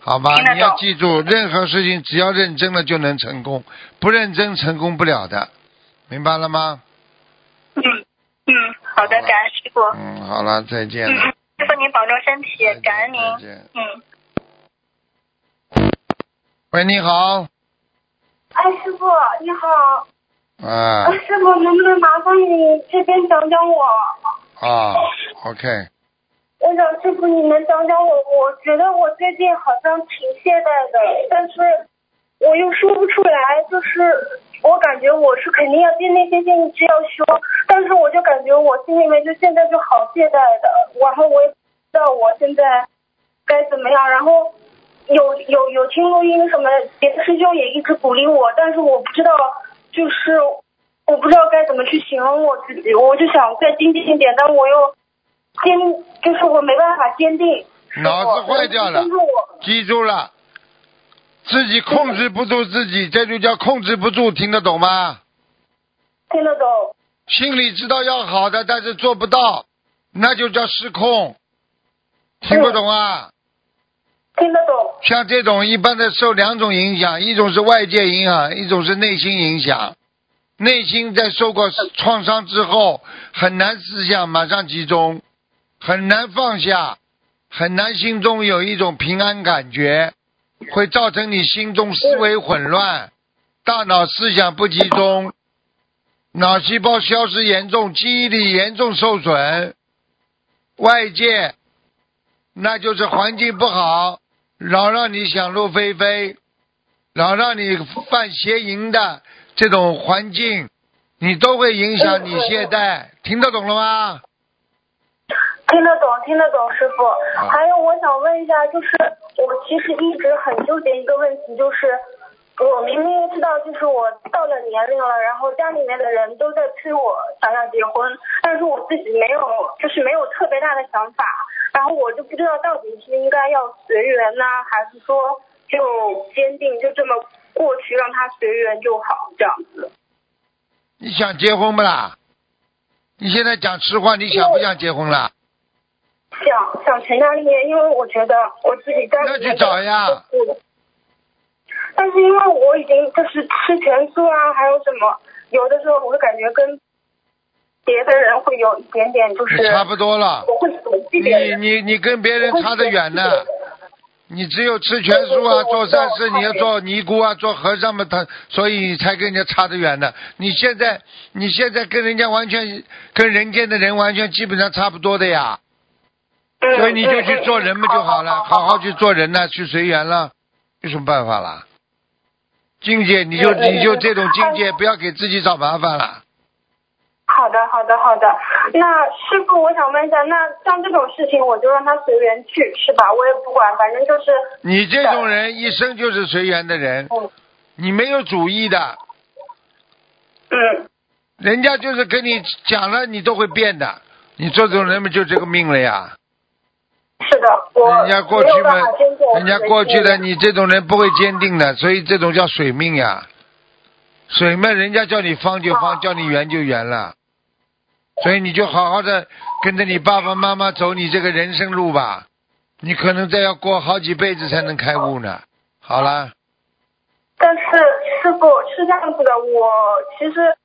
好吧你要记住，任何事情只要认真了就能成功，不认真成功不了的，明白了吗？嗯嗯，好的，好感恩师傅。嗯，好了，再见嗯。，师傅您保重身体，感恩您。嗯。喂，你好，哎，师傅你好，啊呃师傅能不能麻烦你这边讲讲我？啊，OK，我想师傅你能讲讲我？我觉得我最近好像挺懈怠的，但是我又说不出来，就是我感觉我是肯定要坚定心心一直要修，但是我就感觉我心里面就现在就好懈怠的，然后我也不知道我现在该怎么样，然后。有有有听录音什么，别的师兄也一直鼓励我，但是我不知道，就是我不知道该怎么去形容我自己，我就想再精进一点，但我又坚，就是我没办法坚定。脑子坏掉了记住了，自己控制不住自己，这就叫控制不住，听得懂吗？听得懂。心里知道要好的，但是做不到，那就叫失控，听不懂啊？听得懂，像这种一般的受两种影响，一种是外界影响，一种是内心影响。内心在受过创伤之后，很难思想马上集中，很难放下，很难心中有一种平安感觉，会造成你心中思维混乱，大脑思想不集中，脑细胞消失严重，记忆力严重受损。外界那就是环境不好，老让你想入非非，老让你犯邪淫的这种环境，你都会影响你懈怠，听得懂了吗？听得懂，听得懂，师傅。还有，我想问一下，就是我其实一直很纠结一个问题，就是我明明知道，就是我到了年龄了，然后家里面的人都在催我想要结婚，但是我自己没有，就是没有特别大的想法，然后我就不知道到底是应该要随缘呢，还是说就坚定就这么过去，让他随缘就好，这样子。你想结婚不啦？你现在讲实话，你想不想结婚啦？想想成家立业，因为我觉得我自己家里面那去找呀。嗯但是因为我已经就是吃全素啊，还有什么，有的时候我会感觉跟别的人会有一点点就是差不多了。我会你人。你你跟别人差得远呢。你只有吃全素啊，做善事，你要做尼姑啊，做和尚嘛，他所以你才跟人家差得远呢。你现在你现在跟人家完全跟人间的人完全基本上差不多的呀，嗯所以你就去做人嘛就好了，好好好去做人呢，去随缘了，有什么办法啦？境界你就你就这种境界，不要给自己找麻烦了。好的，好的，好的。那师傅，我想问一下，那像这种事情，我就让他随缘去，是吧？我也不管，反正就是。你这种人一生就是随缘的人，嗯你没有主意的，嗯人家就是跟你讲了，你都会变的。你这种人嘛，就这个命了呀。是的，我人家过去嘛人家过去的你这种人不会坚定的，所以这种叫水命呀。水嘛，人家叫你方就方，哦叫你圆就圆了。所以你就好好的跟着你爸爸妈妈走你这个人生路吧。你可能再要过好几辈子才能开悟呢。好啦，但是师傅是这样子的，我其实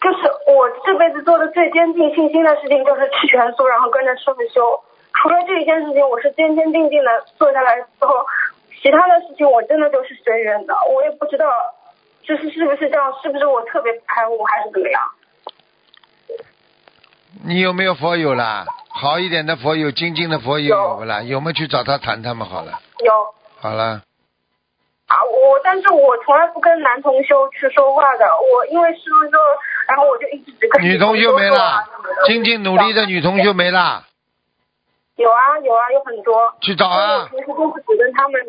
就是我这辈子做的最坚定信心的事情就是吃全素，然后跟着师傅修。除了这一件事情，我是坚坚定定的坐下来之后，其他的事情我真的都是随缘的。我也不知道，就是是不是这样，是不是我特别不开悟，还是怎么样？你有没有佛友啦？好一点的佛友，精进的佛友有不啦？有没有去找他谈谈嘛？好了，有好了，啊，我但是我从来不跟男同修去说话的，我因为师傅说，然后我就一直只跟女同修没说啊啦什么的，精进努力的女同修没啦？有啊有啊有很多。去找啊！平时都是只跟他们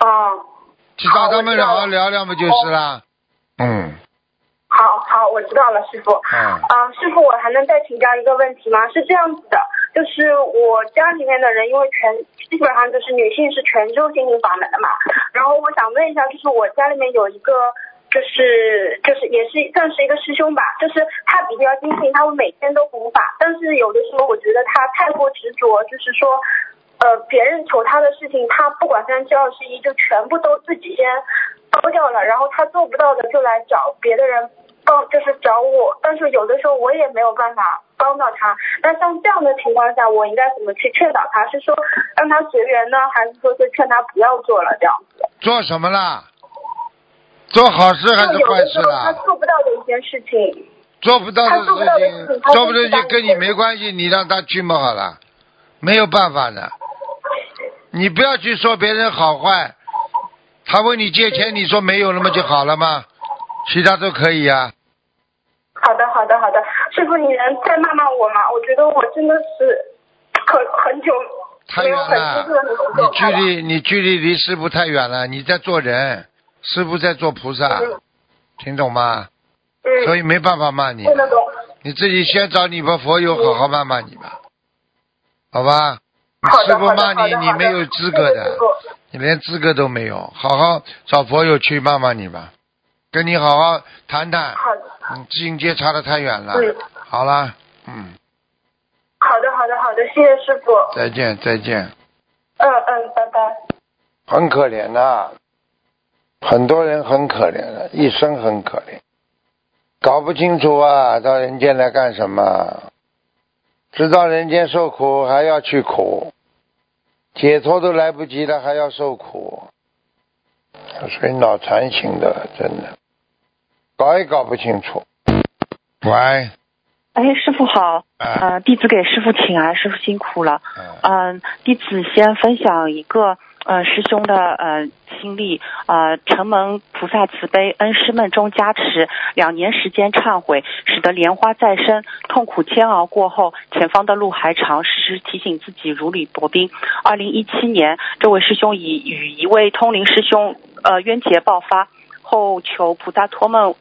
哦，去找他们好我知道好好聊聊不，就是了。嗯好好，我知道了，师傅。嗯啊，师傅，我还能再请教一个问题吗？是这样子的，就是我家里面的人，因为全基本上就是女性是全州心灵法门的嘛，然后我想问一下，就是我家里面有一个。就是就是也是算是一个师兄吧，就是他比较精进，他会每天都弘法，但是有的时候我觉得他太过执着，就是说，呃，别人求他的事情，他不管三七二十一，就全部都自己先包掉了，然后他做不到的就来找别的人帮，就是找我，但是有的时候我也没有办法帮到他。那像这样的情况下，我应该怎么去劝导他？是说让他随缘呢，还是说就劝他不要做了这样子？做什么啦？做好事还是坏事啦他？做不到的一件事情。做不到的他做不到的事情，做不到就就跟你没关系，你让他去嘛好了，没有办法的。你不要去说别人好坏，他问你借钱，你说没有了嘛就好了吗？其他都可以呀、好的，好的，好的，师傅，你能再骂骂我吗？我觉得我真的是很很久太远了你距。离你距离离师傅太远了，你在做人，师傅在做菩萨，嗯听懂吗？嗯，所以没办法骂你，听得懂。你自己先找你个佛友好好骂骂你吧，好吧？师傅骂你，你没有资格的你连资格都没有，好好找佛友去骂骂你吧，跟你好好谈谈，好的，你境界差的太远了。嗯，好了，嗯，好的，好的，好的，谢谢师傅。再见再见。嗯嗯，拜拜。很可怜呐、很多人很可怜的，一生很可怜，搞不清楚啊，到人间来干什么？知道人间受苦还要去苦，解脱都来不及了还要受苦，所以脑残型的，真的搞也搞不清楚。喂，哎，师傅好，啊，呃，弟子给师傅请安，师傅辛苦了。嗯嗯、弟子先分享一个呃师兄的呃经历，呃，承蒙菩萨慈悲，恩师梦中加持，两年时间忏悔，使得莲花再生。痛苦煎熬过后，前方的路还长，时时提醒自己如履薄冰。二零一七年，这位师兄以与一位通灵师兄呃冤结爆发后，求菩萨托梦。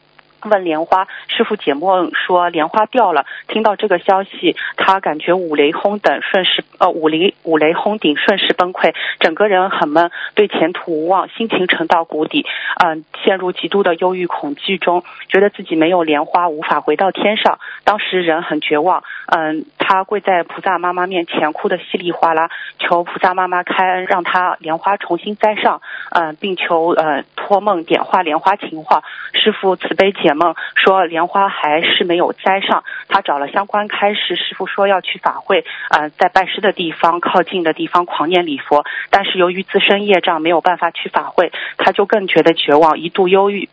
问莲花师傅解梦说莲花掉了，听到这个消息，他感觉五雷轰顶，顺势呃五雷五雷轰顶，顺势崩溃，整个人很闷，对前途无望，心情沉到谷底，嗯、陷入极度的忧郁恐惧中，觉得自己没有莲花，无法回到天上。当时人很绝望，嗯，他跪在菩萨妈妈面前，哭得稀里哗啦，求菩萨妈妈开恩，让他莲花重新栽上，嗯，并求呃托梦点化莲花情话。师傅慈悲解说莲花还是没有栽上，他找了相关开示，师傅说要去法会，呃，在拜师的地方靠近的地方狂念礼佛，但是由于自身业障没有办法去法会，他就更觉得绝望，一度忧郁。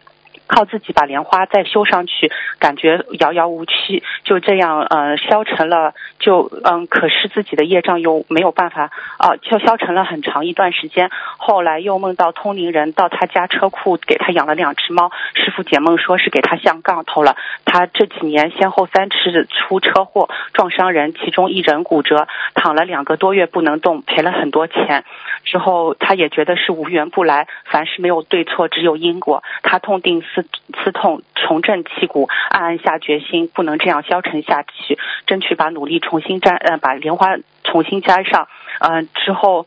靠自己把莲花再修上去，感觉遥遥无期，就这样呃消沉了，就嗯，可是自己的业障又没有办法啊，就消沉了很长一段时间。后来又梦到通灵人到他家车库给他养了两只猫，师傅解梦说是给他下杠头了。他这几年先后三次出车祸撞伤人，其中一人骨折，躺了两个多月不能动，赔了很多钱。之后他也觉得是无缘不来，凡事没有对错，只有因果。他痛定刺刺痛，重振旗鼓，暗暗下决心，不能这样消沉下去，争取把努力重新摘呃把莲花重新摘上。嗯、之后。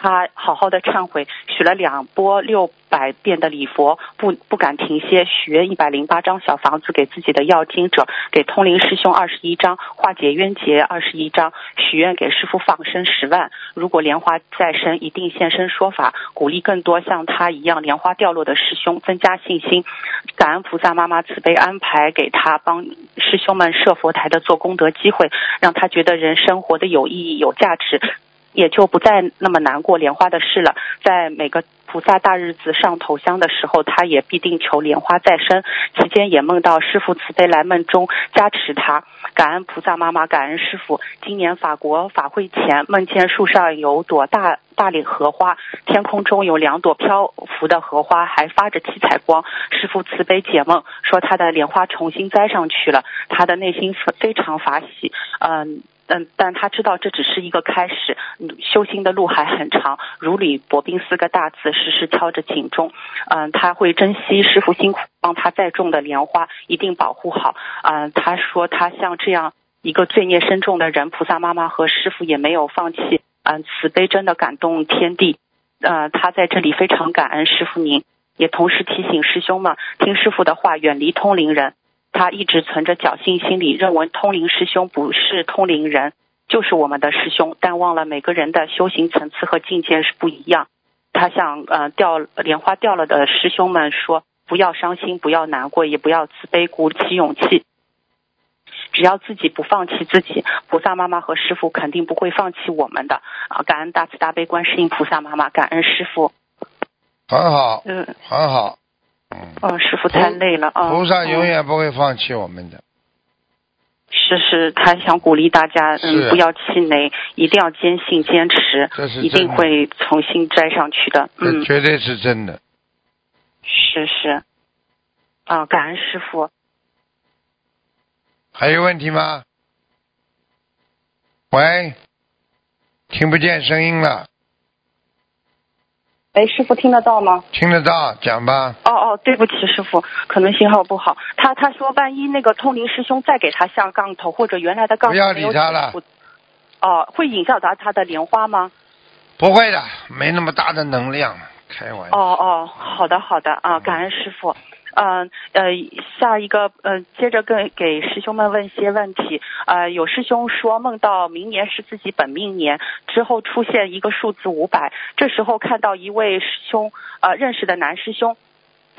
他好好的忏悔，许了两波六百遍的礼佛，不不敢停歇，许愿一百零八张小房子给自己的要经者，给通灵师兄二十一张，化解冤结二十一张，许愿给师傅放生十万。如果莲花再生，一定现身说法，鼓励更多像他一样莲花掉落的师兄增加信心。感恩菩萨妈妈慈悲安排给他帮师兄们设佛台的做功德机会，让他觉得人生活得有意义、有价值。也就不再那么难过莲花的事了。在每个菩萨大日子上头香的时候，他也必定求莲花再生。期间也梦到师傅慈悲来梦中加持他，感恩菩萨妈妈，感恩师傅。今年法国法会前，梦见树上有朵大大脸荷花，天空中有两朵漂浮的荷花，还发着七彩光。师傅慈悲解梦，说他的莲花重新栽上去了，他的内心非常法喜。嗯。嗯，但他知道这只是一个开始，修行的路还很长。如履薄冰四个大字，时时敲着警钟。嗯，他会珍惜师傅辛苦帮他栽种的莲花，一定保护好。嗯，他说他像这样一个罪孽深重的人，菩萨妈妈和师傅也没有放弃。嗯，慈悲真的感动天地。呃，他在这里非常感恩师傅您，也同时提醒师兄们听师傅的话，远离通灵人。他一直存着侥幸心理，认为通灵师兄不是通灵人，就是我们的师兄，但忘了每个人的修行层次和境界是不一样。他向呃掉莲花掉了的师兄们说：不要伤心，不要难过，也不要自卑，鼓起勇气。只要自己不放弃自己，菩萨妈妈和师傅肯定不会放弃我们的啊！感恩大慈大悲观世音菩萨妈妈，感恩师傅。很好，嗯很好。嗯，嗯，师傅太累了啊！菩萨永嗯远不会放弃我们的。是是，他想鼓励大家，嗯，不要气馁，一定要坚信坚持这是，一定会重新摘上去的。嗯，绝对是真的。是是。啊，感恩师傅。还有问题吗？喂，听不见声音了，哎，师傅听得到吗？听得到，讲吧。哦哦，对不起，师傅，可能信号不好。他他说，万一那个通灵师兄再给他下杠头或者原来的杠头不要理他了哦，会影响到他的莲花吗？不会的，没那么大的能量，开玩笑。哦哦，好的好的啊，感恩师傅。嗯呃下一个呃，接着跟给师兄们问一些问题。呃，有师兄说梦到明年是自己本命年，之后出现一个数字五百，这时候看到一位师兄呃认识的男师兄。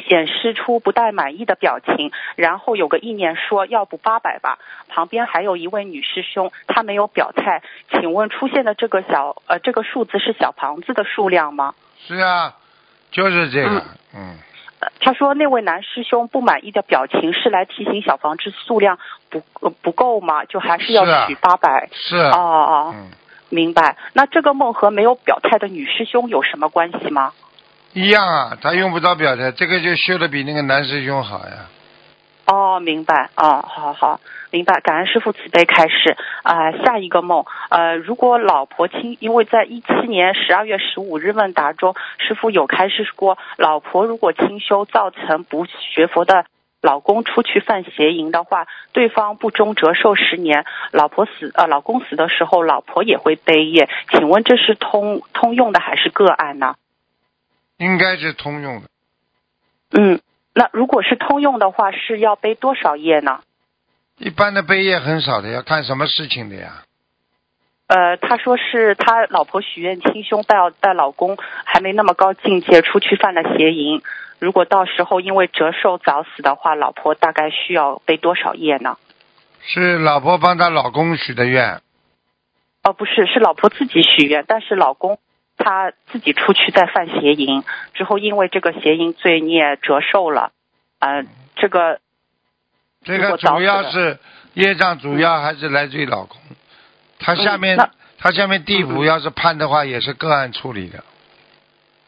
显示出不太满意的表情，然后有个意念说要不八百吧。旁边还有一位女师兄，她没有表态。请问出现的这个小呃这个数字是小房子的数量吗？是啊，就是这个嗯，他说那位男师兄不满意的表情是来提醒小房子数量不、呃、不够吗？就还是要取八百、是，哦哦，嗯，明白。那这个梦和没有表态的女师兄有什么关系吗？一样啊，他用不着表态，这个就修的比那个男师兄好呀。哦，明白。哦，好好，明白。感恩师傅慈悲开示。啊、下一个梦，呃，如果老婆亲，因为在一七年十二月十五日问答中，师傅有开示过，老婆如果清修造成不学佛的。老公出去犯邪淫的话，对方不忠折寿十年，老婆死呃，老公死的时候，老婆也会背业。请问这是通通用的还是个案呢？应该是通用的，嗯，那如果是通用的话，是要背多少页呢？一般的背页很少的，要看什么事情的呀。呃，他说是他老婆许愿亲兄带带老公还没那么高境界，出去犯了邪淫。如果到时候因为折寿早死的话，老婆大概需要背多少页呢？是老婆帮她老公许的愿，哦，不是，是老婆自己许愿，但是老公他自己出去再犯邪淫，之后因为这个邪淫罪孽折寿了。呃，这个这个主要是业障，主要还是来自于老公。他下面嗯他下面地府嗯要是判的话，也是个案处理的。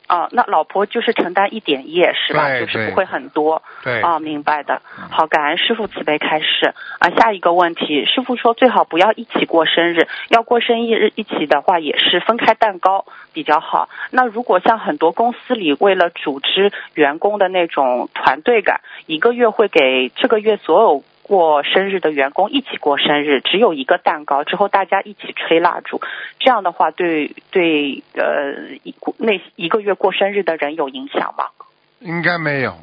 啊、那老婆就是承担一点业是吧？就是不会很多。对，哦，明白的嗯。好，感恩师傅慈悲开示啊。下一个问题，师傅说最好不要一起过生日，要过生日一起的话也是分开蛋糕比较好。那如果像很多公司里为了组织员工的那种团队感，一个月会给这个月所有。过生日的员工一起过生日，只有一个蛋糕，之后大家一起吹蜡烛，这样的话对对呃一那一个月过生日的人有影响吗？应该没有，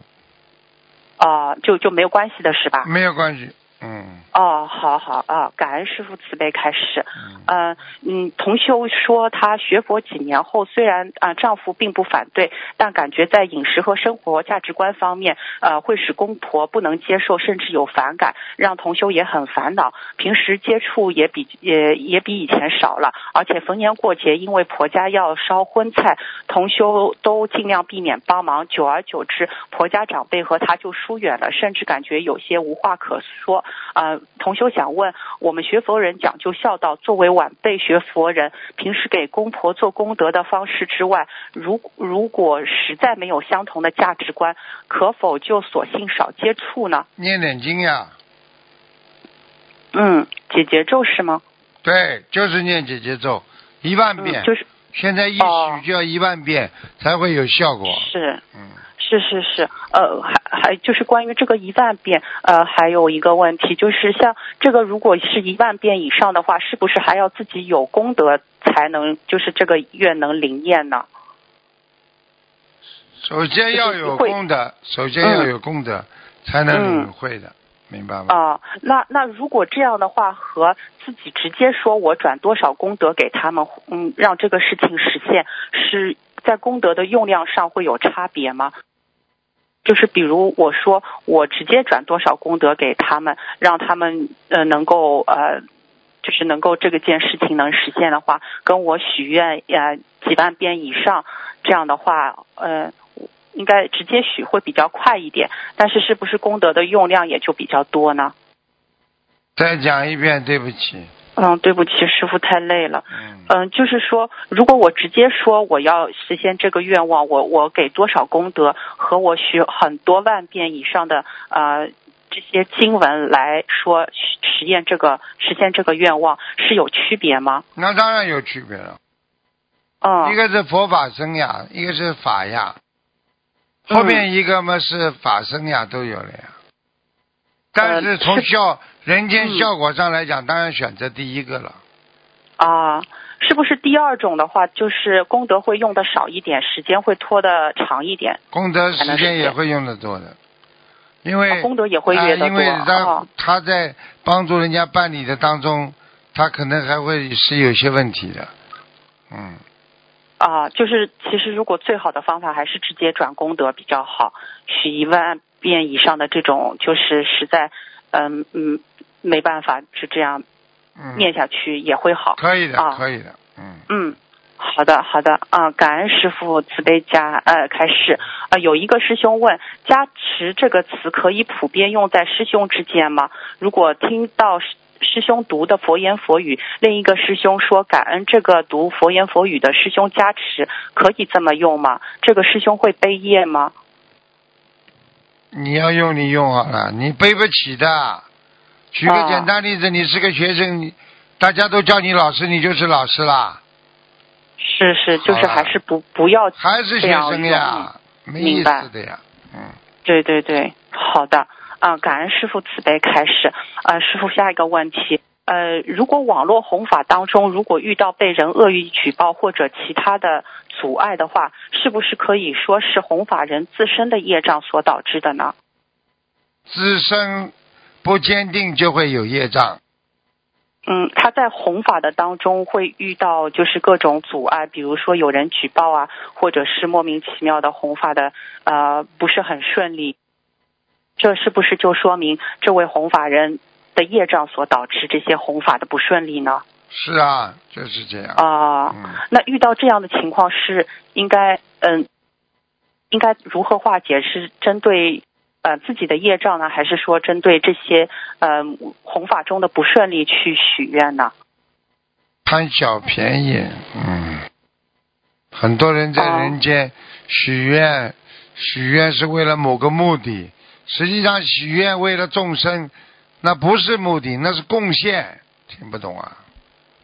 啊、就就没有关系的是吧？没有关系。嗯，哦，好好啊，感恩师傅慈悲开始。嗯呃，嗯，同修说她学佛几年后，虽然啊、丈夫并不反对，但感觉在饮食和生活价值观方面，呃，会使公婆不能接受，甚至有反感，让同修也很烦恼。平时接触也比也也比以前少了，而且逢年过节，因为婆家要烧荤菜，同修都尽量避免帮忙。久而久之，婆家长辈和她就疏远了，甚至感觉有些无话可说。呃，同修想问，我们学佛人讲究孝道，作为晚辈学佛人，平时给公婆做功德的方式之外，如如果实在没有相同的价值观，可否就索性少接触呢？念点经呀，嗯，解结咒是吗？对，就是念姐姐咒一万嗯，遍，就是现在一哦许就要一万遍才会有效果。是。嗯，是是是，呃，还还就是关于这个一万遍，呃，还有一个问题就是，像这个如果是一万遍以上的话，是不是还要自己有功德才能，就是这个愿能灵验呢？首先要有功德，首先要有功德才能嗯领会的，明白吗？啊、那那如果这样的话，和自己直接说我转多少功德给他们，嗯，让这个事情实现，是在功德的用量上会有差别吗？就是比如我说我直接转多少功德给他们，让他们呃能够呃。就是能够这个件事情能实现的话，跟我许愿呃几万遍以上，这样的话，呃，应该直接许会比较快一点。但是是不是功德的用量也就比较多呢？再讲一遍，对不起。嗯，对不起，师傅太累了。嗯，嗯，就是说，如果我直接说我要实现这个愿望，我我给多少功德，和我许很多万遍以上的呃这些经文来说实验这个实现这个愿望是有区别吗？那当然有区别了。嗯一个是佛法僧呀，一个是法呀，嗯后面一个嘛是法僧呀，都有了呀。但是从是效人间嗯效果上来讲，当然选择第一个了。啊，是不是第二种的话，就是功德会用的少一点，时间会拖的长一点？功德时间也会用的多的，因为、啊功德也会越多啊因为多他、哦他在帮助人家办理的当中，他可能还会是有些问题的。嗯，啊，就是其实如果最好的方法还是直接转功德比较好，许一万遍以上的这种，就是实在，嗯嗯，没办法是这样嗯念下去也会好。可以的，啊可以的。嗯，嗯，好的好的啊，感恩师傅慈悲加呃开示啊，有一个师兄问，加持这个词可以普遍用在师兄之间吗？如果听到师师兄读的佛言佛语，另一个师兄说感恩这个读佛言佛语的师兄加持，可以这么用吗？这个师兄会背业吗？你要用你用好了，你背不起的。举个啊简单例子，你是个学生，你大家都叫你老师，你就是老师啦，是是，就是还是不不要还是学生呀，没意思的呀。嗯，对对对，好的啊，感恩师傅慈悲开始。啊，师傅下一个问题，呃，如果网络弘法当中，如果遇到被人恶意举报或者其他的阻碍的话，是不是可以说是弘法人自身的业障所导致的呢？自身不坚定就会有业障。嗯，他在弘法的当中会遇到就是各种阻碍，比如说有人举报啊，或者是莫名其妙的弘法的呃不是很顺利，这是不是就说明这位弘法人的业障所导致这些弘法的不顺利呢？是啊，就是这样。啊、嗯，那遇到这样的情况是应该嗯，应该如何化解？是针对呃自己的业障呢，还是说针对这些呃弘法中的不顺利去许愿呢？贪小便宜，嗯，很多人在哦人间许愿，许愿是为了某个目的，实际上许愿为了众生，那不是目的，那是贡献，听不懂啊？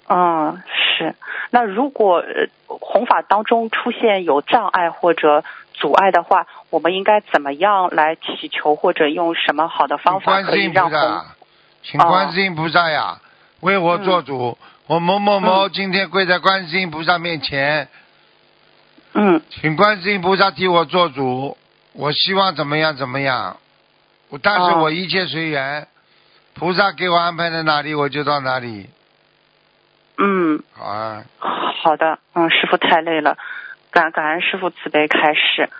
嗯，是。那如果呃弘法当中出现有障碍或者阻碍的话，我们应该怎么样来祈求，或者用什么好的方法观世音可以让弘？菩萨啊，请观世音菩萨呀，为我做主。我某某某今天跪在观世音菩萨面前，嗯请观世音菩萨替我做主。我希望怎么样怎么样，我但是哦我一切随缘，菩萨给我安排在哪里我就到哪里。嗯，好啊，好的。嗯，师傅太累了，感感恩师傅慈悲开示。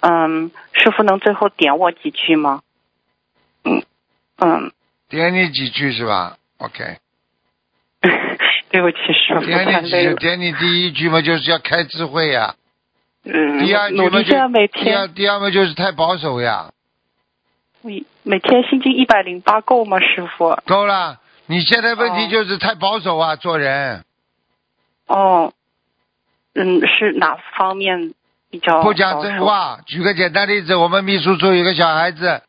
嗯，师傅能最后点我几句吗？嗯嗯，点你几句是吧？OK，(laughs) 对不起，师傅点你几句。点你第一句嘛，就是要开智慧呀。嗯，第二句嘛努力这样每天第二第二嘛就是太保守呀。每每天心经一百零八够吗，师傅？够了，你现在问题哦就是太保守啊，做人哦，嗯，是哪方面比较不讲真话。举个简单例子，我们秘书处有个小孩子，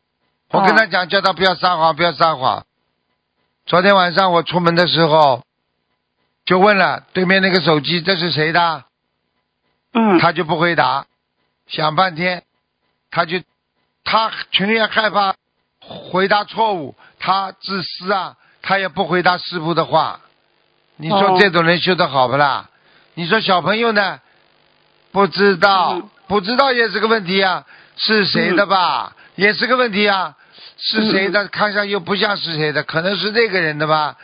我跟他讲，叫他不要撒谎，不要撒谎。昨天晚上我出门的时候，就问了对面那个手机这是谁的，嗯他就不回答，想半天，他就他情愿害怕回答错误，他自私啊，他也不回答师傅的话。你说哦这种人修得好不啦？你说小朋友呢？不知道，嗯不知道也是个问题啊。是谁的吧？也是个问题啊。是谁嗯的？看上又不像是谁的，可能是这个人的吧？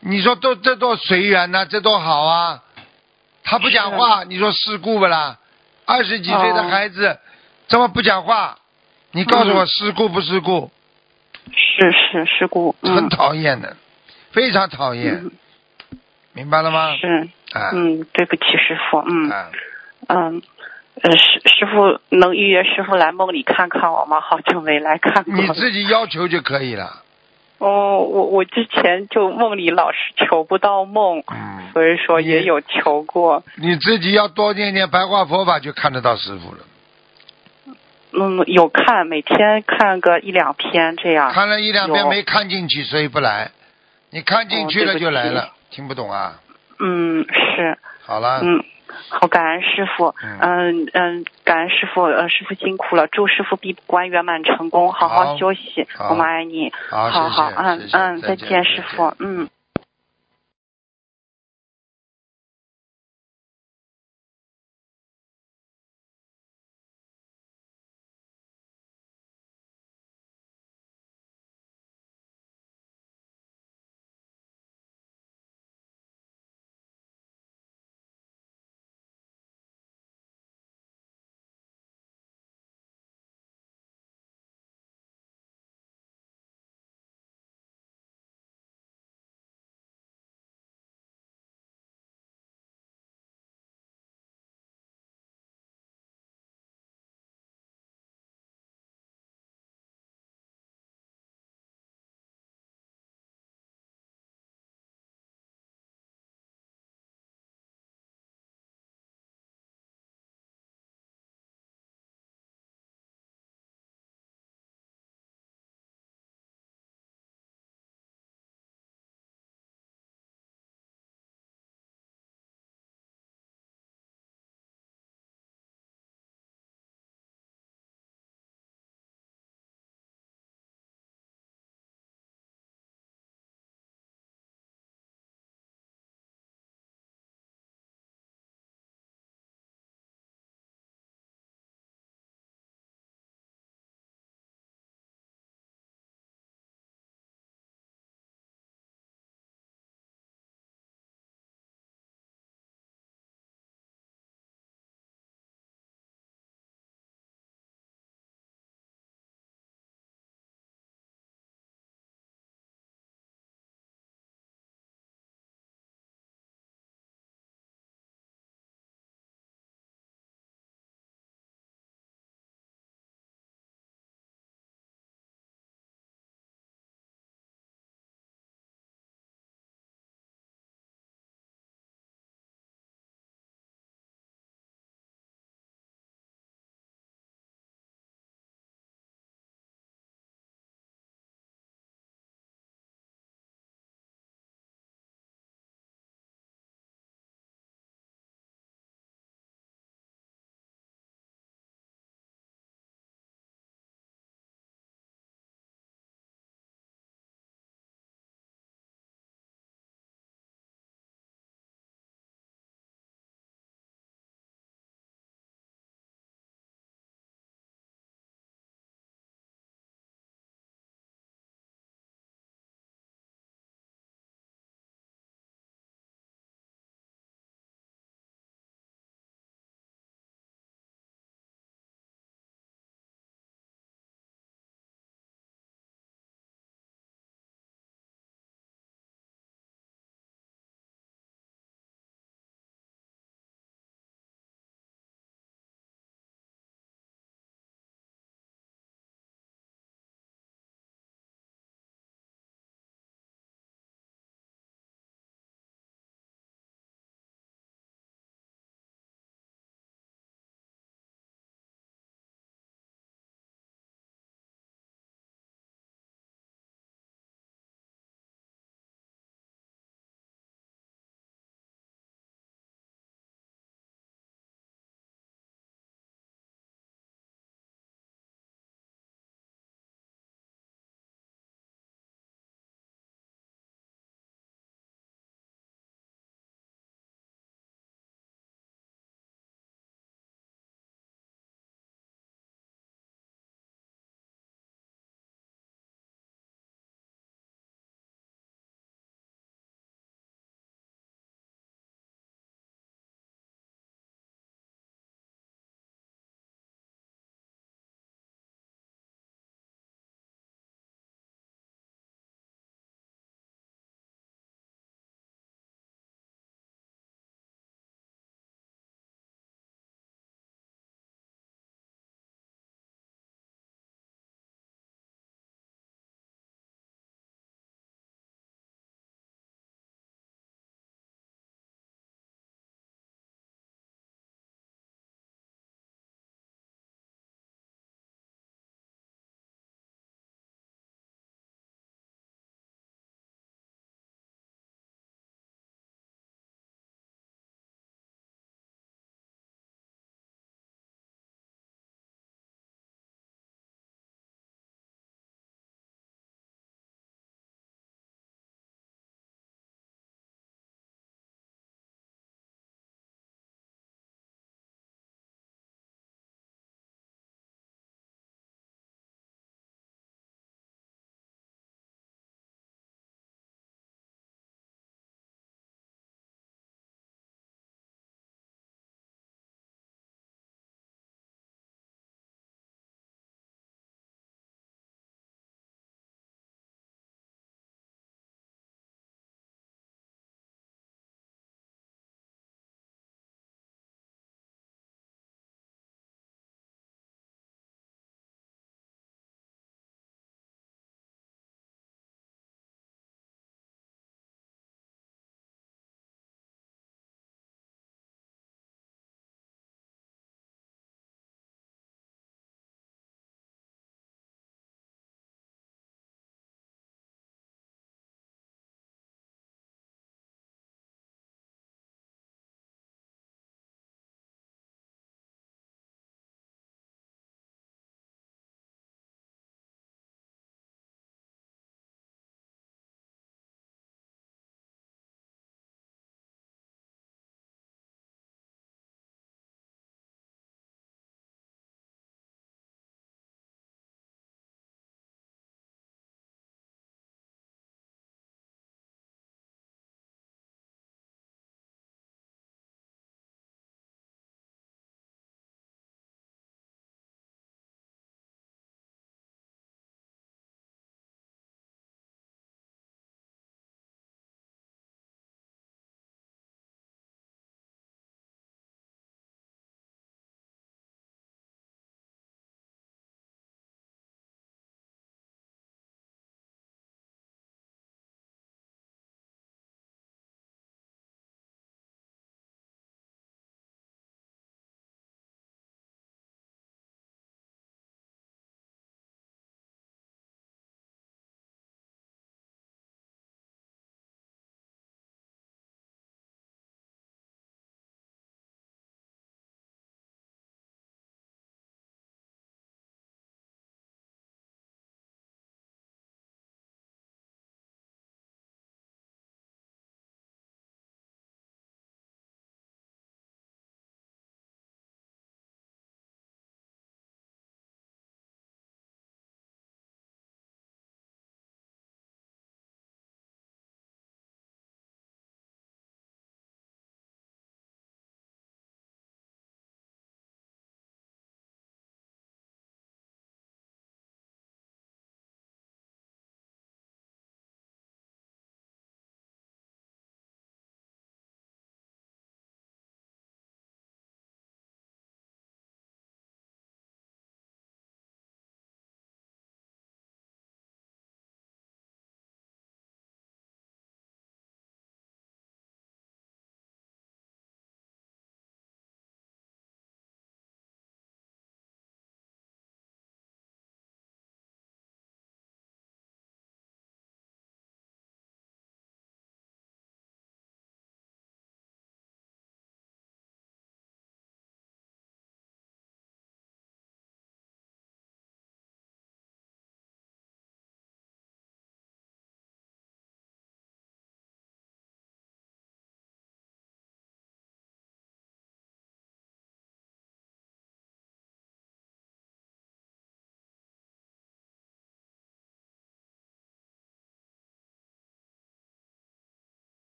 你说都这多随缘呐、这多好啊！他不讲话，你说事故不啦？二十几岁的哦孩子、怎么不讲话？你告诉我嗯事故不事故？是是事故，很嗯讨厌的，非常讨厌，嗯明白了吗？是啊，嗯对不起师傅，嗯啊，嗯。呃，师师傅能预约师傅来梦里看看我吗？好久没来看过。你自己要求就可以了。哦，我我之前就梦里老是求不到梦，嗯，所以说也有求过。你自己要多念念白话佛法，就看得到师傅了。嗯，有看，每天看个一两篇这样。看了一两篇没看进去，所以不来。你看进去了就来了，听不懂啊？嗯，是，好了，嗯，好，感恩师傅，嗯。嗯嗯，感恩师傅，呃，师傅辛苦了，祝师傅闭关圆满成功，好好好休息，好我们爱你，好，好嗯嗯，再，见，师傅，嗯。